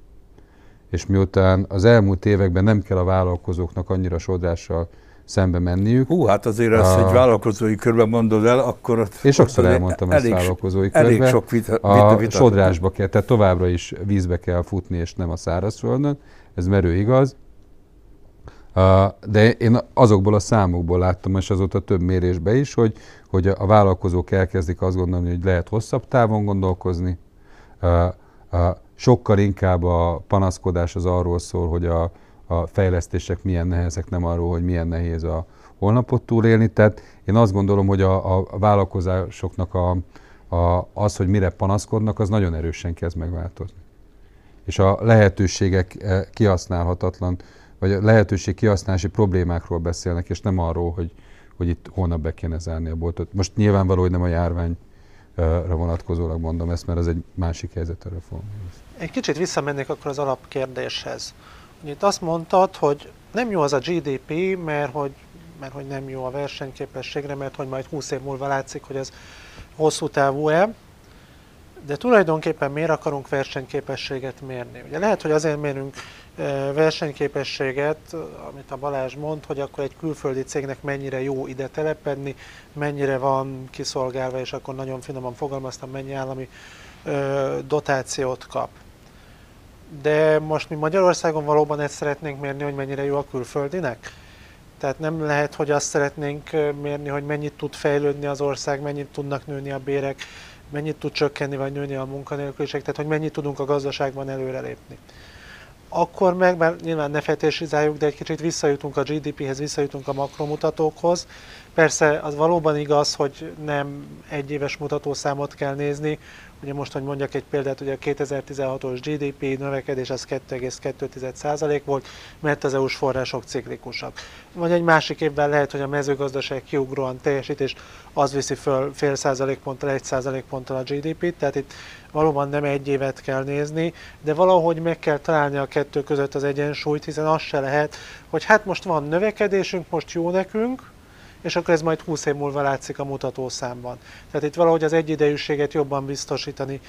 [SPEAKER 2] És miután az elmúlt években nem kell a vállalkozóknak annyira sodrással szembe menniük.
[SPEAKER 1] Hú, hát azért a, ezt egy vállalkozói körben mondod el, akkor ott...
[SPEAKER 2] És sokszor elmondtam elég, ezt vállalkozói körben. Elég sok vita, vita, vita, A sodrásba kell, tehát továbbra is vízbe kell futni, és nem a szárazföldön. Ez merő igaz. De én azokból a számokból láttam, és azóta több mérésbe is, hogy, hogy a vállalkozók elkezdik azt gondolni, hogy lehet hosszabb távon gondolkozni. Sokkal inkább a panaszkodás az arról szól, hogy a, a fejlesztések milyen nehezek, nem arról, hogy milyen nehéz a holnapot túlélni. Tehát én azt gondolom, hogy a, a vállalkozásoknak a, a, az, hogy mire panaszkodnak, az nagyon erősen kezd megváltozni. És a lehetőségek eh, kihasználhatatlan vagy a lehetőség kihasználási problémákról beszélnek, és nem arról, hogy, hogy itt holnap be kéne zárni a boltot. Most nyilvánvaló, hogy nem a járványra vonatkozólag mondom ezt, mert ez egy másik helyzet a reform.
[SPEAKER 3] Egy kicsit visszamennék akkor az alapkérdéshez. Itt azt mondtad, hogy nem jó az a GDP, mert hogy, mert hogy nem jó a versenyképességre, mert hogy majd 20 év múlva látszik, hogy ez hosszú távú-e. De tulajdonképpen miért akarunk versenyképességet mérni? Ugye lehet, hogy azért mérünk versenyképességet, amit a Balázs mond, hogy akkor egy külföldi cégnek mennyire jó ide telepedni, mennyire van kiszolgálva, és akkor nagyon finoman fogalmaztam, mennyi állami dotációt kap. De most mi Magyarországon valóban ezt szeretnénk mérni, hogy mennyire jó a külföldinek? Tehát nem lehet, hogy azt szeretnénk mérni, hogy mennyit tud fejlődni az ország, mennyit tudnak nőni a bérek, mennyit tud csökkenni vagy nőni a munkanélküliség, tehát hogy mennyit tudunk a gazdaságban előrelépni akkor meg, mert nyilván ne feltételezáljuk, de egy kicsit visszajutunk a GDP-hez, visszajutunk a makromutatókhoz. Persze az valóban igaz, hogy nem egy éves mutatószámot kell nézni. Ugye most, hogy mondjak egy példát, ugye a 2016-os GDP növekedés az 2,2% volt, mert az EU-s források ciklikusak. Vagy egy másik évben lehet, hogy a mezőgazdaság kiugróan teljesít, és az viszi föl fél százalékponttal, egy százalékponttal a GDP-t, tehát itt valóban nem egy évet kell nézni, de valahogy meg kell találni a kettő között az egyensúlyt, hiszen az se lehet, hogy hát most van növekedésünk, most jó nekünk, és akkor ez majd 20 év múlva látszik a mutatószámban. Tehát itt valahogy az egyidejűséget jobban biztosítani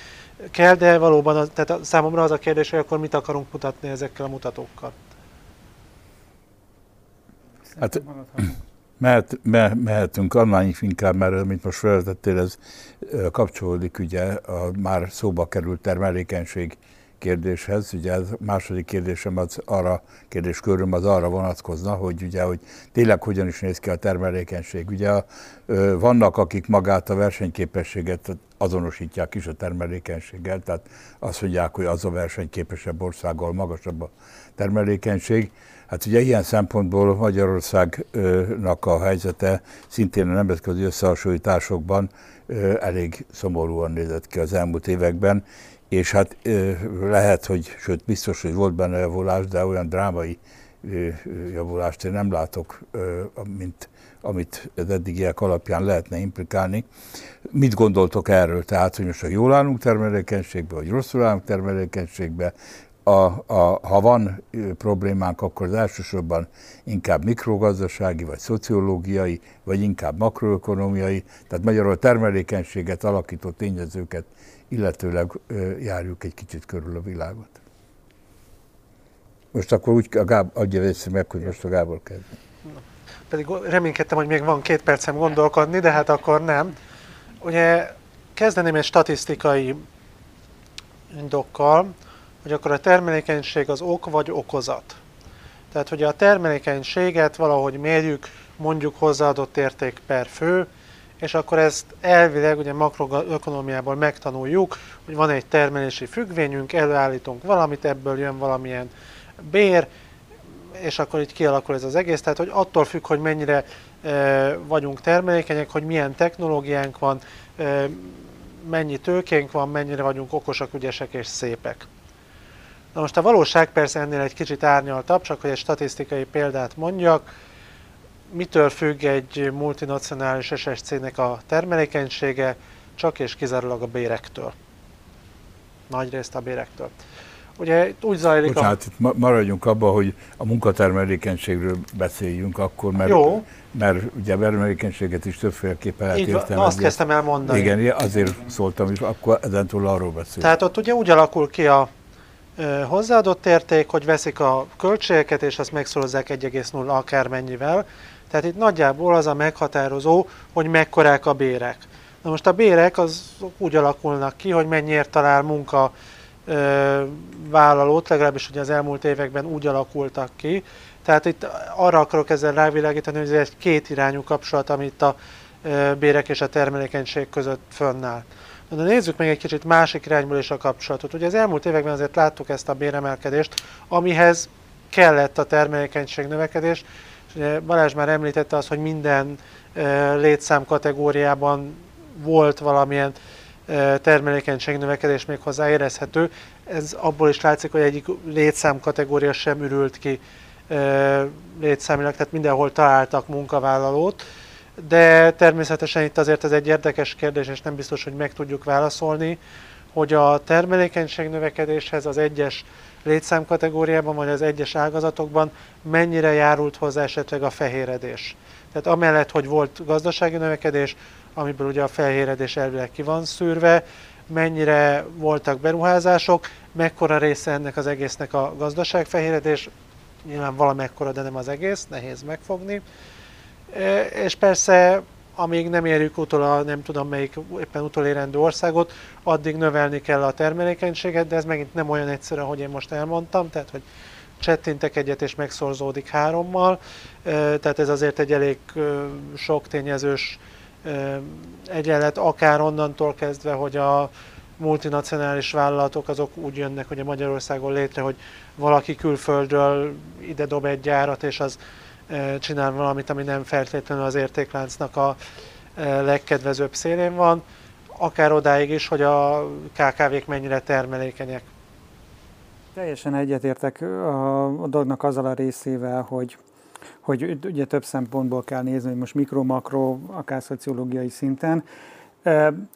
[SPEAKER 3] kell, de valóban az, tehát számomra az a kérdés, hogy akkor mit akarunk mutatni ezekkel a mutatókkal.
[SPEAKER 1] Hát mehet, me, mehetünk annál inkább, mert amit most felvetettél, ez kapcsolódik ugye a már szóba került termelékenység kérdéshez. Ugye ez második kérdésem az arra, kérdésköröm az arra vonatkozna, hogy ugye, hogy tényleg hogyan is néz ki a termelékenység. Ugye vannak, akik magát a versenyképességet azonosítják is a termelékenységgel, tehát azt mondják, hogy az a versenyképesebb országgal magasabb a termelékenység. Hát ugye ilyen szempontból Magyarországnak a helyzete szintén a nemzetközi összehasonlításokban elég szomorúan nézett ki az elmúlt években, és hát lehet, hogy, sőt biztos, hogy volt benne javulás, de olyan drámai javulást én nem látok, mint amit az eddigiek alapján lehetne implikálni. Mit gondoltok erről? Tehát, hogy most a jól állunk termelékenységbe, vagy rosszul állunk termelékenységbe, a, a, ha van problémánk, akkor az elsősorban inkább mikrogazdasági, vagy szociológiai, vagy inkább makroökonomiai, tehát magyarul a termelékenységet alakító tényezőket illetőleg járjuk egy kicsit körül a világot. Most akkor úgy a Gáb, adja vissza meg, hogy most a Gábor kezd.
[SPEAKER 3] Pedig reménykedtem, hogy még van két percem gondolkodni, de hát akkor nem. Ugye kezdeném egy statisztikai indokkal, hogy akkor a termelékenység az ok vagy okozat. Tehát, hogy a termelékenységet valahogy mérjük, mondjuk hozzáadott érték per fő, és akkor ezt elvileg ugye makroökonomiából megtanuljuk, hogy van egy termelési függvényünk, előállítunk valamit, ebből jön valamilyen bér, és akkor így kialakul ez az egész. Tehát, hogy attól függ, hogy mennyire e, vagyunk termelékenyek, hogy milyen technológiánk van, e, mennyi tőkénk van, mennyire vagyunk okosak, ügyesek és szépek. Na most a valóság persze ennél egy kicsit árnyaltabb, csak hogy egy statisztikai példát mondjak mitől függ egy multinacionális SSC-nek a termelékenysége, csak és kizárólag a bérektől. Nagy részt a bérektől. Ugye úgy zajlik
[SPEAKER 1] Bocsánat, a... itt maradjunk abban, hogy a munkatermelékenységről beszéljünk akkor, mert, Jó. mert ugye a termelékenységet is többféleképpen lehet
[SPEAKER 3] értelmezni. Azt kezdtem el mondani.
[SPEAKER 1] Igen, azért szóltam, és akkor ezentúl arról beszélünk.
[SPEAKER 3] Tehát ott ugye úgy alakul ki a hozzáadott érték, hogy veszik a költségeket, és azt megszorozzák 1,0 akármennyivel, tehát itt nagyjából az a meghatározó, hogy mekkorák a bérek. Na most a bérek az úgy alakulnak ki, hogy mennyiért talál munka ö, vállalót, legalábbis ugye az elmúlt években úgy alakultak ki. Tehát itt arra akarok ezzel rávilágítani, hogy ez egy két irányú kapcsolat, amit a ö, bérek és a termelékenység között fönnáll. De nézzük meg egy kicsit másik irányból is a kapcsolatot. Ugye az elmúlt években azért láttuk ezt a béremelkedést, amihez kellett a termelékenység növekedés, Balázs már említette az, hogy minden létszám kategóriában volt valamilyen termelékenység növekedés még hozzá érezhető. Ez abból is látszik, hogy egyik létszám kategória sem ürült ki létszámilag, tehát mindenhol találtak munkavállalót. De természetesen itt azért ez egy érdekes kérdés, és nem biztos, hogy meg tudjuk válaszolni, hogy a termelékenység növekedéshez az egyes létszámkategóriában vagy az egyes ágazatokban mennyire járult hozzá esetleg a fehéredés. Tehát amellett, hogy volt gazdasági növekedés, amiből ugye a fehéredés elvileg ki van szűrve, mennyire voltak beruházások, mekkora része ennek az egésznek a gazdaságfehéredés, nyilván valamekkora, de nem az egész, nehéz megfogni. E, és persze amíg nem érjük utol a nem tudom melyik éppen utolérendő országot, addig növelni kell a termelékenységet, de ez megint nem olyan egyszerű, ahogy én most elmondtam, tehát hogy csettintek egyet és megszorzódik hárommal, tehát ez azért egy elég sok tényezős egyenlet, akár onnantól kezdve, hogy a multinacionális vállalatok azok úgy jönnek hogy a Magyarországon létre, hogy valaki külföldről ide dob egy gyárat, és az csinál valamit, ami nem feltétlenül az értékláncnak a legkedvezőbb szélén van, akár odáig is, hogy a KKV-k mennyire termelékenyek.
[SPEAKER 4] Teljesen egyetértek a, dolognak azzal a részével, hogy, hogy ugye több szempontból kell nézni, hogy most mikro-makro, akár szociológiai szinten.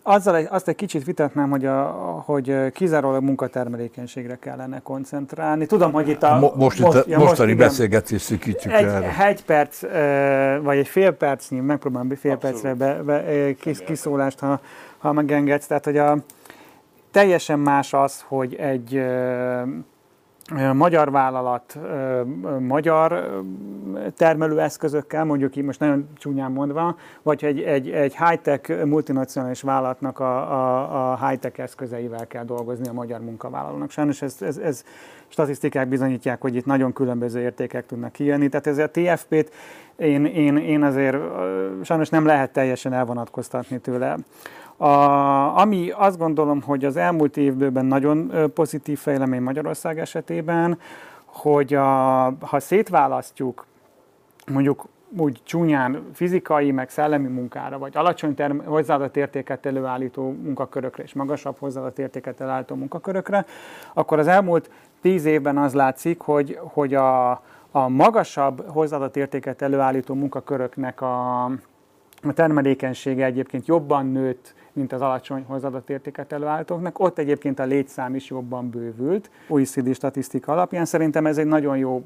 [SPEAKER 4] Azzal egy, azt egy kicsit vitatnám, hogy, a, hogy kizárólag munkatermelékenységre kellene koncentrálni. Tudom, hogy itt a...
[SPEAKER 1] Mo- most, most, itt a ja, mostani most, beszélgetés szűkítsük
[SPEAKER 4] egy, erre. Egy perc, vagy egy fél percnyi, megpróbálom fél Abszolút. percre be, be, kis, kiszólást, ha, ha megengedsz. Tehát, hogy a, teljesen más az, hogy egy magyar vállalat magyar termelőeszközökkel, mondjuk így most nagyon csúnyán mondva, vagy egy, egy, egy high-tech multinacionális vállalatnak a, a, a high-tech eszközeivel kell dolgozni a magyar munkavállalónak. Sajnos ez, ez, ez statisztikák bizonyítják, hogy itt nagyon különböző értékek tudnak kijönni. Tehát ez a TFP-t én, én, én azért sajnos nem lehet teljesen elvonatkoztatni tőle. A, ami azt gondolom, hogy az elmúlt évben nagyon pozitív fejlemény Magyarország esetében, hogy a, ha szétválasztjuk mondjuk úgy csúnyán fizikai, meg szellemi munkára, vagy alacsony term- hozzáadott értéket előállító munkakörökre és magasabb hozzáadott értéket előállító munkakörökre, akkor az elmúlt tíz évben az látszik, hogy, hogy a, a magasabb hozzáadott értéket előállító munkaköröknek a, a termelékenysége egyébként jobban nőtt, mint az alacsony hozzáadott értéket előállítóknak. Ott egyébként a létszám is jobban bővült. OECD statisztika alapján szerintem ez egy nagyon jó,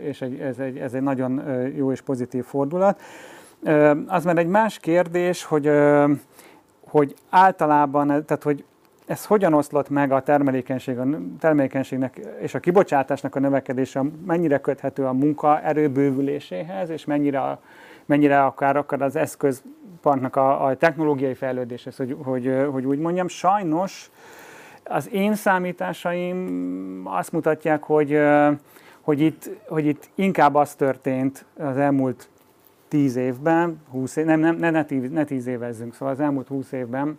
[SPEAKER 4] és egy, ez, egy, ez egy nagyon jó és pozitív fordulat. Az már egy más kérdés, hogy, hogy általában, tehát hogy ez hogyan oszlott meg a termelékenység, a termelékenységnek és a kibocsátásnak a növekedése, mennyire köthető a munkaerő bővüléséhez, és mennyire, a, mennyire akár, akár az eszköz partnak a, a technológiai fejlődéshez, hogy, hogy, hogy úgy mondjam. Sajnos az én számításaim azt mutatják, hogy, hogy, itt, hogy itt inkább az történt az elmúlt tíz évben, 20 év, nem, nem, ne, ne, tíz, ne tíz évezzünk, szóval az elmúlt húsz évben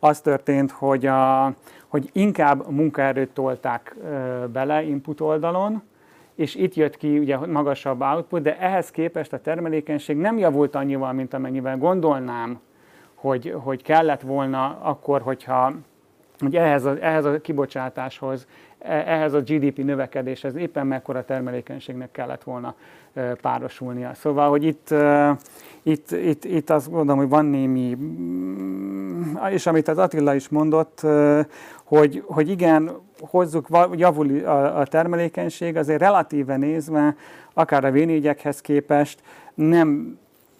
[SPEAKER 4] az történt, hogy, a, hogy inkább munkaerőt tolták bele input oldalon, és itt jött ki ugye magasabb output, de ehhez képest a termelékenység nem javult annyival, mint amennyivel gondolnám, hogy, hogy kellett volna akkor, hogyha hogy ehhez a, ehhez a kibocsátáshoz, e, ehhez a GDP növekedéshez éppen mekkora termelékenységnek kellett volna párosulnia. Szóval, hogy itt, itt, itt, itt azt gondolom, hogy van némi, mm, és amit az Attila is mondott, hogy, hogy igen, hozzuk, javul a, a termelékenység, azért relatíve nézve, akár a v képest nem,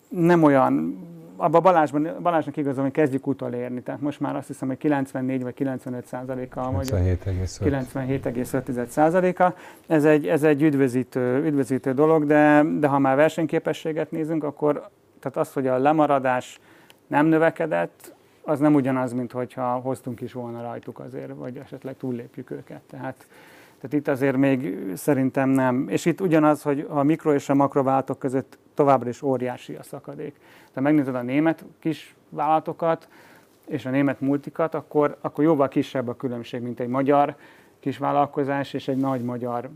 [SPEAKER 4] nem olyan abban Balázsban, Balázsnak igazán, hogy kezdjük utolérni. Tehát most már azt hiszem, hogy 94 vagy 95 százaléka, vagy 97,5 százaléka. Ez egy, ez egy üdvözítő, üdvözítő dolog, de, de ha már versenyképességet nézünk, akkor tehát az, hogy a lemaradás nem növekedett, az nem ugyanaz, mint hogyha hoztunk is volna rajtuk azért, vagy esetleg túllépjük őket. Tehát, tehát itt azért még szerintem nem. És itt ugyanaz, hogy a mikro és a makrováltok között továbbra is óriási a szakadék. Ha megnézed a német kis vállalatokat és a német multikat, akkor, akkor jóval kisebb a különbség, mint egy magyar kisvállalkozás és egy nagy magyar,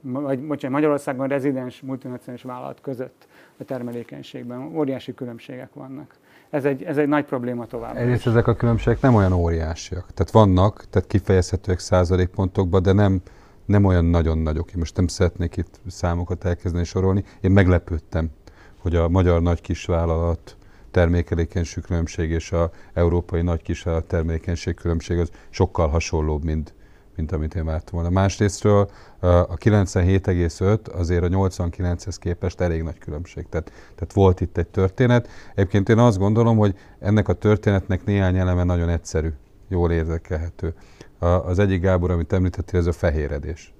[SPEAKER 4] vagy bocsánat, Magyarországon rezidens multinacionális vállalat között a termelékenységben. Óriási különbségek vannak. Ez egy, ez egy nagy probléma tovább.
[SPEAKER 2] Egyrészt ezek a különbségek nem olyan óriásiak. Tehát vannak, tehát kifejezhetőek százalékpontokban, de nem, nem olyan nagyon nagyok. Én most nem szeretnék itt számokat elkezdeni sorolni. Én meglepődtem hogy a magyar nagy kisvállalat termékelékenység különbség és a európai nagy kisvállalat termékenység különbség az sokkal hasonlóbb, mint, mint amit én vártam volna. Másrésztről a 97,5 azért a 89-hez képest elég nagy különbség. Tehát, tehát volt itt egy történet. Egyébként én azt gondolom, hogy ennek a történetnek néhány eleme nagyon egyszerű, jól érdekelhető. Az egyik Gábor, amit említettél, ez a fehéredés.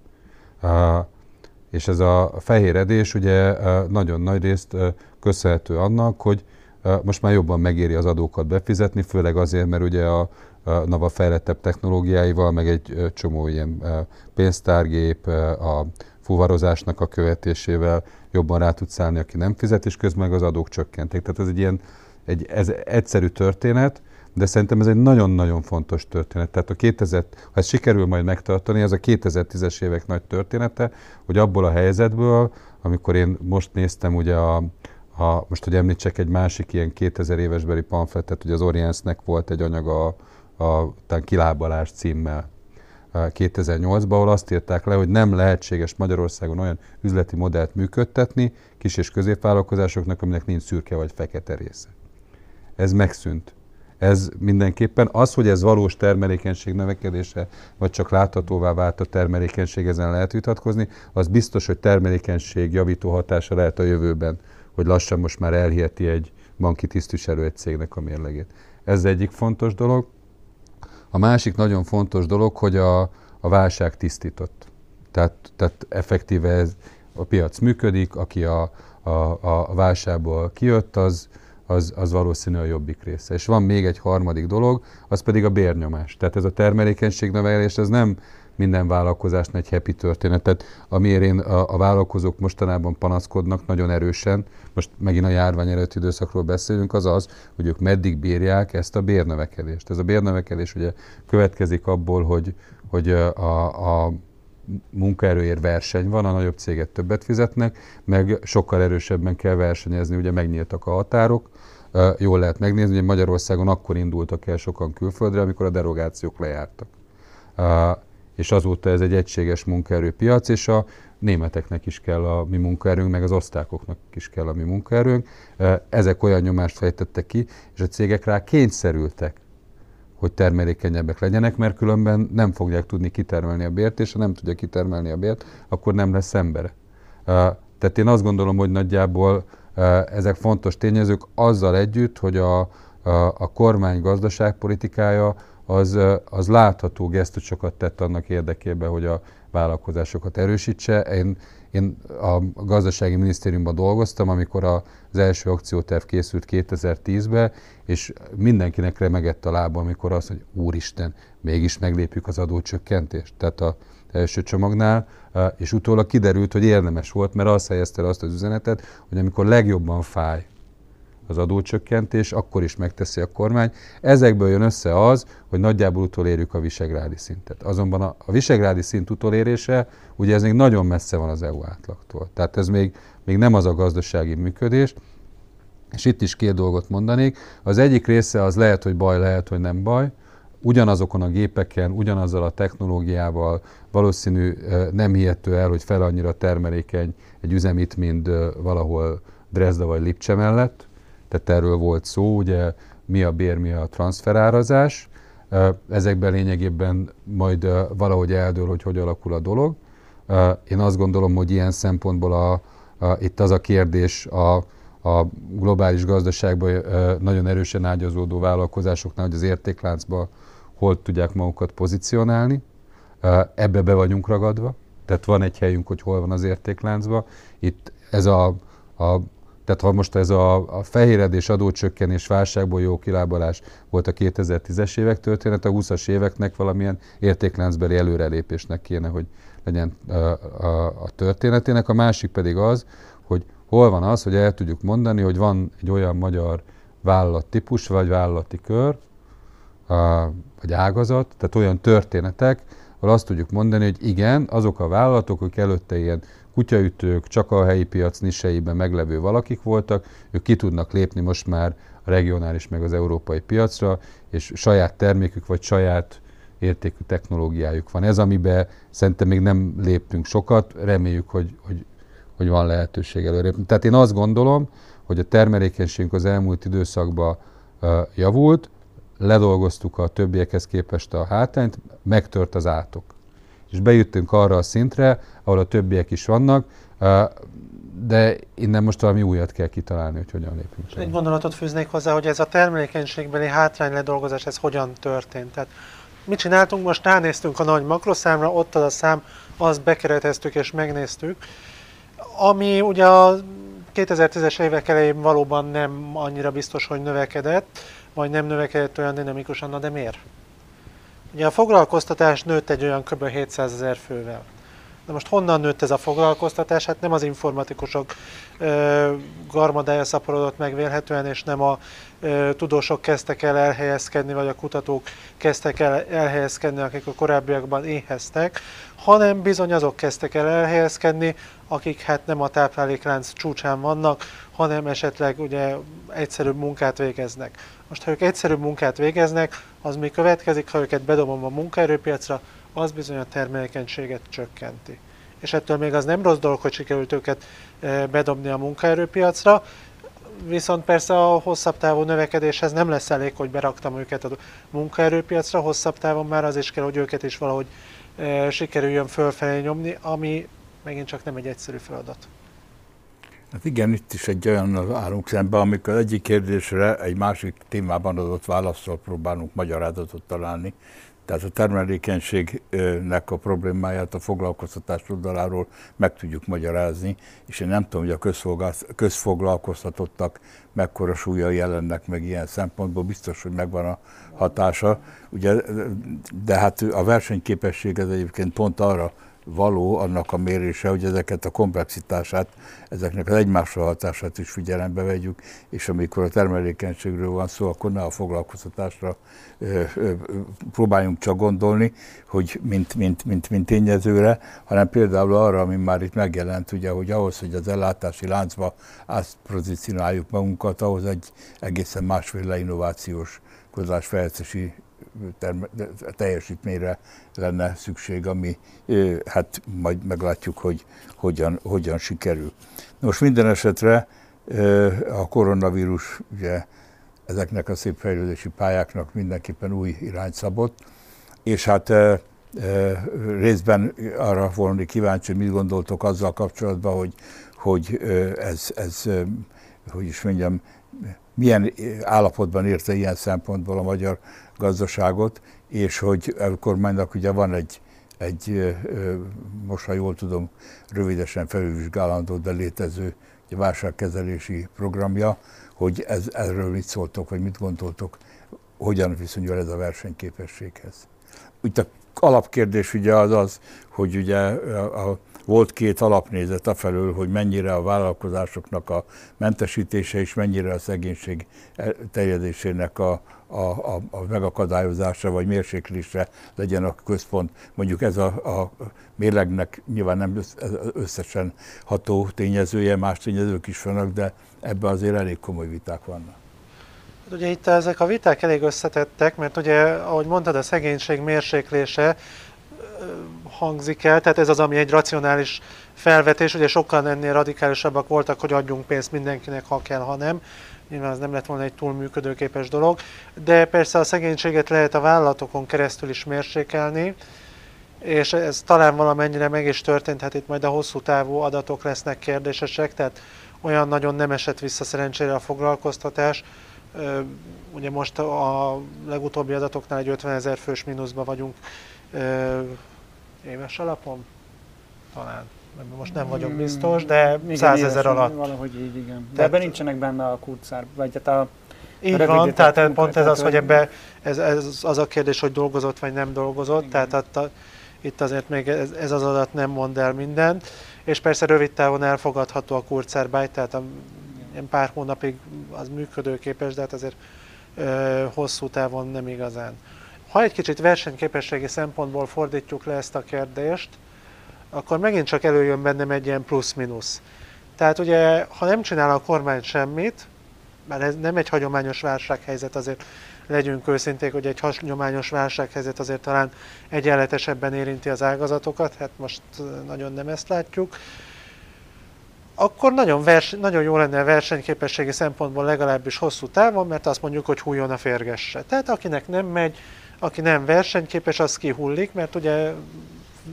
[SPEAKER 2] És ez a fehéredés ugye nagyon nagy részt köszönhető annak, hogy most már jobban megéri az adókat befizetni, főleg azért, mert ugye a, NAVA fejlettebb technológiáival, meg egy csomó ilyen pénztárgép, a fuvarozásnak a követésével jobban rá tudsz állni, aki nem fizet, és közben meg az adók csökkentek. Tehát ez egy ilyen egy, ez egyszerű történet, de szerintem ez egy nagyon-nagyon fontos történet. Tehát a 2000, ha ez sikerül majd megtartani, ez a 2010-es évek nagy története, hogy abból a helyzetből, amikor én most néztem ugye a, a most hogy említsek egy másik ilyen 2000 évesbeli pamfletet, hogy az Oriensnek volt egy anyaga a, a kilábalás címmel 2008-ban, ahol azt írták le, hogy nem lehetséges Magyarországon olyan üzleti modellt működtetni kis és középvállalkozásoknak, aminek nincs szürke vagy fekete része. ez megszűnt. Ez mindenképpen az, hogy ez valós termelékenység növekedése, vagy csak láthatóvá vált a termelékenység, ezen lehet vitatkozni, az biztos, hogy termelékenység javító hatása lehet a jövőben, hogy lassan most már elhiheti egy banki tisztviselő egy cégnek a mérlegét. Ez egyik fontos dolog. A másik nagyon fontos dolog, hogy a, a válság tisztított. Tehát, tehát effektíve ez, a piac működik, aki a, a, a válságból kijött, az, az, az valószínű a jobbik része. És van még egy harmadik dolog, az pedig a bérnyomás. Tehát ez a termelékenység növelés, ez nem minden vállalkozásnak egy happy történet. Tehát amiért én a, a vállalkozók mostanában panaszkodnak nagyon erősen, most megint a járvány előtti időszakról beszélünk, az az, hogy ők meddig bírják ezt a bérnövekedést. Ez a bérnövekedés ugye következik abból, hogy, hogy a, a munkaerőért verseny van, a nagyobb cégek többet fizetnek, meg sokkal erősebben kell versenyezni, ugye megnyíltak a határok, jól lehet megnézni, hogy Magyarországon akkor indultak el sokan külföldre, amikor a derogációk lejártak. És azóta ez egy egységes munkaerőpiac, és a németeknek is kell a mi munkaerőnk, meg az osztákoknak is kell a mi munkaerőnk. Ezek olyan nyomást fejtettek ki, és a cégek rá kényszerültek, hogy termelékenyebbek legyenek, mert különben nem fogják tudni kitermelni a bért, és ha nem tudja kitermelni a bért, akkor nem lesz embere. Tehát én azt gondolom, hogy nagyjából ezek fontos tényezők azzal együtt, hogy a, a, a kormány gazdaságpolitikája az, az látható gesztusokat tett annak érdekében, hogy a vállalkozásokat erősítse. Én, én a gazdasági minisztériumban dolgoztam, amikor az első akcióterv készült 2010-ben, és mindenkinek remegett a lába, amikor az, hogy úristen, mégis meglépjük az adócsökkentést. Tehát a első csomagnál, és utólag kiderült, hogy érdemes volt, mert az helyezte azt az üzenetet, hogy amikor legjobban fáj az adócsökkentés, akkor is megteszi a kormány. Ezekből jön össze az, hogy nagyjából utolérjük a visegrádi szintet. Azonban a, a visegrádi szint utolérése, ugye ez még nagyon messze van az EU átlagtól. Tehát ez még, még nem az a gazdasági működés, és itt is két dolgot mondanék. Az egyik része az lehet, hogy baj, lehet, hogy nem baj. Ugyanazokon a gépeken, ugyanazzal a technológiával valószínű nem hihető el, hogy fel annyira termelékeny egy üzemit, mint valahol Dresda vagy Lipcse mellett tehát erről volt szó, ugye mi a bér, mi a transferárazás. Ezekben lényegében majd valahogy eldől, hogy hogy alakul a dolog. Én azt gondolom, hogy ilyen szempontból a, itt az a kérdés a, a globális gazdaságban nagyon erősen ágyazódó vállalkozásoknál, hogy az értékláncban hol tudják magukat pozícionálni. Ebbe be vagyunk ragadva, tehát van egy helyünk, hogy hol van az értékláncban. Itt ez a, a tehát ha most ez a, a fehéredés, adócsökkenés, válságból jó kilábalás volt a 2010-es évek történet, a 20-as éveknek valamilyen értékláncbeli előrelépésnek kéne, hogy legyen a, a, a történetének. A másik pedig az, hogy hol van az, hogy el tudjuk mondani, hogy van egy olyan magyar vállalattípus, vagy vállalati kör, a, vagy ágazat, tehát olyan történetek, ahol azt tudjuk mondani, hogy igen, azok a vállalatok, akik előtte ilyen kutyaütők, csak a helyi piac niseiben meglevő valakik voltak, ők ki tudnak lépni most már a regionális meg az európai piacra, és saját termékük vagy saját értékű technológiájuk van. Ez, amiben szerintem még nem léptünk sokat, reméljük, hogy, hogy, hogy van lehetőség előre. Tehát én azt gondolom, hogy a termelékenységünk az elmúlt időszakban uh, javult, ledolgoztuk a többiekhez képest a hátrányt, megtört az átok és bejutunk arra a szintre, ahol a többiek is vannak, de innen most valami újat kell kitalálni, hogy hogyan lépünk.
[SPEAKER 3] Egy gondolatot fűznék hozzá, hogy ez a termelékenységbeli hátrány ledolgozás, ez hogyan történt. Tehát mit csináltunk? Most ránéztünk a nagy makroszámra, ott az a szám, azt bekereteztük és megnéztük, ami ugye a 2010-es évek elején valóban nem annyira biztos, hogy növekedett, vagy nem növekedett olyan dinamikusan, de miért? Ugye a foglalkoztatás nőtt egy olyan kb. 700 ezer fővel. De most honnan nőtt ez a foglalkoztatás? Hát nem az informatikusok ö, garmadája szaporodott meg vélhetően, és nem a ö, tudósok kezdtek el elhelyezkedni, vagy a kutatók kezdtek el elhelyezkedni, akik a korábbiakban éheztek, hanem bizony azok kezdtek el elhelyezkedni, akik hát nem a tápláléklánc csúcsán vannak, hanem esetleg ugye egyszerűbb munkát végeznek. Most ha ők egyszerűbb munkát végeznek, az mi következik, ha őket bedobom a munkaerőpiacra, az bizony a termelékenységet csökkenti. És ettől még az nem rossz dolog, hogy sikerült őket e, bedobni a munkaerőpiacra. viszont persze a hosszabb távú növekedéshez nem lesz elég, hogy beraktam őket a munkaerőpiacra, hosszabb távon már az is kell, hogy őket is valahogy e, sikerüljön fölfelé nyomni, ami megint csak nem egy egyszerű feladat.
[SPEAKER 1] Hát igen, itt is egy olyan állunk szembe, amikor egyik kérdésre egy másik témában adott válaszsal próbálunk magyarázatot találni. Tehát a termelékenységnek a problémáját a foglalkoztatás oldaláról meg tudjuk magyarázni, és én nem tudom, hogy a közfoglalkoztatottak mekkora súlya jelennek meg ilyen szempontból, biztos, hogy megvan a hatása. Ugye, de hát a versenyképesség ez egyébként pont arra való annak a mérése, hogy ezeket a komplexitását, ezeknek az egymásra hatását is figyelembe vegyük, és amikor a termelékenységről van szó, akkor ne a foglalkoztatásra ö, ö, próbáljunk csak gondolni, hogy mint, mint, mint, mint tényezőre, hanem például arra, ami már itt megjelent, ugye, hogy ahhoz, hogy az ellátási láncba átpozícionáljuk magunkat, ahhoz egy egészen másféle innovációs kutatásfejlesztési teljesítményre lenne szükség, ami hát majd meglátjuk, hogy hogyan, hogyan sikerül. Most minden esetre a koronavírus ugye ezeknek a szép fejlődési pályáknak mindenképpen új irányt szabott, és hát részben arra volni kíváncsi, hogy mit gondoltok azzal kapcsolatban, hogy, hogy ez, ez, hogy is mondjam, milyen állapotban érte ilyen szempontból a magyar gazdaságot, és hogy a kormánynak ugye van egy, egy most ha jól tudom, rövidesen felülvizsgálandó, de létező válságkezelési programja, hogy ez, erről mit szóltok, vagy mit gondoltok, hogyan viszonyul ez a versenyképességhez. Úgy a alapkérdés ugye az az, hogy ugye a, a, volt két alapnézet afelől, hogy mennyire a vállalkozásoknak a mentesítése és mennyire a szegénység terjedésének a, a, a, a megakadályozása vagy mérséklésre legyen a központ. Mondjuk ez a, a mérlegnek nyilván nem összesen ható tényezője, más tényezők is vannak, de ebben azért elég komoly viták vannak.
[SPEAKER 3] Hát ugye itt ezek a viták elég összetettek, mert ugye, ahogy mondtad, a szegénység mérséklése hangzik el, tehát ez az, ami egy racionális felvetés, ugye sokkal ennél radikálisabbak voltak, hogy adjunk pénzt mindenkinek, ha kell, ha nem. Nyilván ez nem lett volna egy túl működőképes dolog, de persze a szegénységet lehet a vállalatokon keresztül is mérsékelni, és ez talán valamennyire meg is történt, hát itt majd a hosszú távú adatok lesznek kérdésesek, tehát olyan nagyon nem esett vissza szerencsére a foglalkoztatás. Ugye most a legutóbbi adatoknál egy 50 ezer fős mínuszban vagyunk. Éves alapon, talán most nem vagyok biztos, de százezer alatt.
[SPEAKER 4] Valahogy így, igen. De ebben nincsenek benne a kurcár, vagy hát a
[SPEAKER 3] így van, tehát pont ez az, hogy ebbe, ez, ez az a kérdés, hogy dolgozott vagy nem dolgozott, igen. tehát a, itt azért még ez, ez az adat nem mond el mindent, és persze rövid távon elfogadható a kurcárbáj, tehát a, ilyen pár hónapig az működőképes, de hát azért ö, hosszú távon nem igazán. Ha egy kicsit versenyképességi szempontból fordítjuk le ezt a kérdést, akkor megint csak előjön bennem egy ilyen plusz-minusz. Tehát ugye, ha nem csinál a kormány semmit, mert ez nem egy hagyományos válsághelyzet, azért legyünk őszinték, hogy egy hagyományos válsághelyzet azért talán egyenletesebben érinti az ágazatokat, hát most nagyon nem ezt látjuk, akkor nagyon, vers, nagyon jó lenne a versenyképességi szempontból legalábbis hosszú távon, mert azt mondjuk, hogy hújjon a férgesse. Tehát akinek nem megy, aki nem versenyképes, az kihullik, mert ugye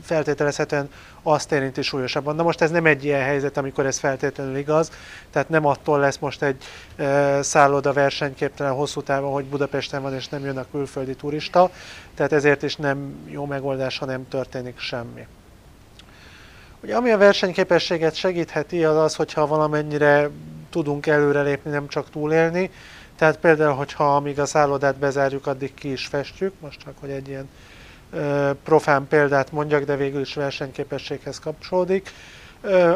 [SPEAKER 3] feltételezhetően azt érinti súlyosabban. Na most ez nem egy ilyen helyzet, amikor ez feltétlenül igaz, tehát nem attól lesz most egy e, szálloda versenyképtelen hosszú távon, hogy Budapesten van és nem jön a külföldi turista, tehát ezért is nem jó megoldás, ha nem történik semmi. Ugye, ami a versenyképességet segítheti, az az, hogyha valamennyire tudunk előrelépni, nem csak túlélni. Tehát például, hogyha amíg a szállodát bezárjuk, addig ki is festjük, most csak hogy egy ilyen profán példát mondjak, de végül is versenyképességhez kapcsolódik.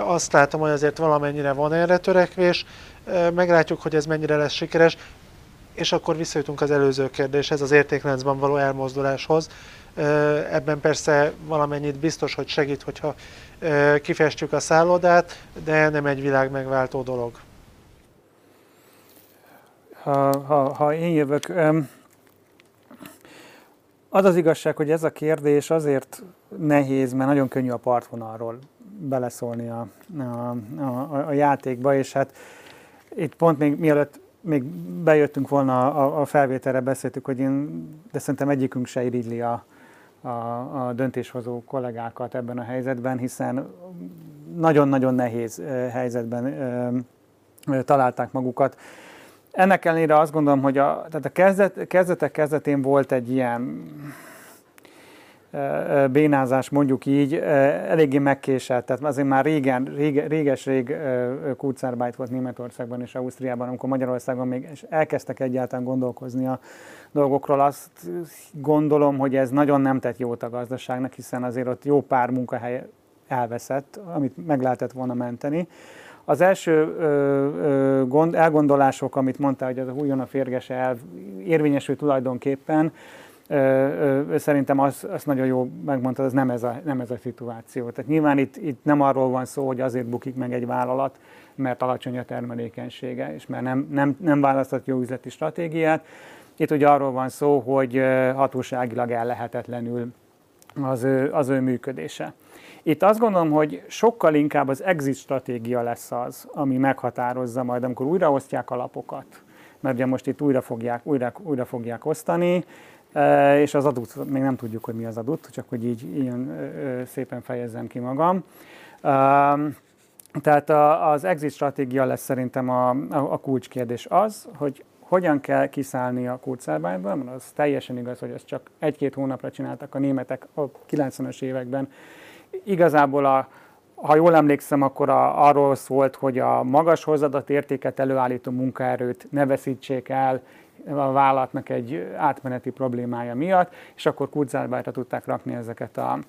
[SPEAKER 3] Azt látom, hogy azért valamennyire van erre törekvés, meglátjuk, hogy ez mennyire lesz sikeres, és akkor visszajutunk az előző kérdéshez, az értékláncban való elmozduláshoz. Ebben persze valamennyit biztos, hogy segít, hogyha kifestjük a szállodát, de nem egy világ megváltó dolog.
[SPEAKER 4] Ha, ha, ha én jövök, az az igazság, hogy ez a kérdés azért nehéz, mert nagyon könnyű a partvonalról beleszólni a, a, a, a játékba, és hát itt pont még mielőtt még bejöttünk volna a, a felvételre, beszéltük, hogy én, de szerintem egyikünk se irigyli a, a, a döntéshozó kollégákat ebben a helyzetben, hiszen nagyon-nagyon nehéz helyzetben találták magukat. Ennek ellenére azt gondolom, hogy a, tehát a kezdet, kezdetek kezdetén volt egy ilyen bénázás, mondjuk így, eléggé megkésett. Tehát azért már régen, rége, réges-rég Kurzarbeit volt Németországban és Ausztriában, amikor Magyarországon még elkezdtek egyáltalán gondolkozni a dolgokról. Azt gondolom, hogy ez nagyon nem tett jót a gazdaságnak, hiszen azért ott jó pár munkahely elveszett, amit meg lehetett volna menteni. Az első ö, ö, gond, elgondolások, amit mondta, hogy ez a hújon a férgese elv érvényesül tulajdonképpen, ö, ö, szerintem az, az nagyon jó megmondta, ez nem ez, a, nem ez a szituáció. Tehát nyilván itt, itt nem arról van szó, hogy azért bukik meg egy vállalat, mert alacsony a termelékenysége, és mert nem, nem, nem választott jó üzleti stratégiát. Itt ugye arról van szó, hogy hatóságilag ellehetetlenül az ő, az ő működése. Itt azt gondolom, hogy sokkal inkább az exit stratégia lesz az, ami meghatározza majd, amikor újraosztják a lapokat. Mert ugye most itt újra fogják, újra, újra fogják osztani, e, és az adót, még nem tudjuk, hogy mi az adót, csak hogy így ilyen szépen fejezzem ki magam. Tehát az exit stratégia lesz szerintem a, a, a kulcskérdés az, hogy hogyan kell kiszállni a kurzarbájból, mert az teljesen igaz, hogy ezt csak egy-két hónapra csináltak a németek a 90-es években, Igazából a, ha jól emlékszem, akkor a, arról szólt, hogy a magas hozzáadott értéket előállító munkaerőt ne veszítsék el a vállalatnak egy átmeneti problémája miatt, és akkor kurzárбájra tudták rakni ezeket a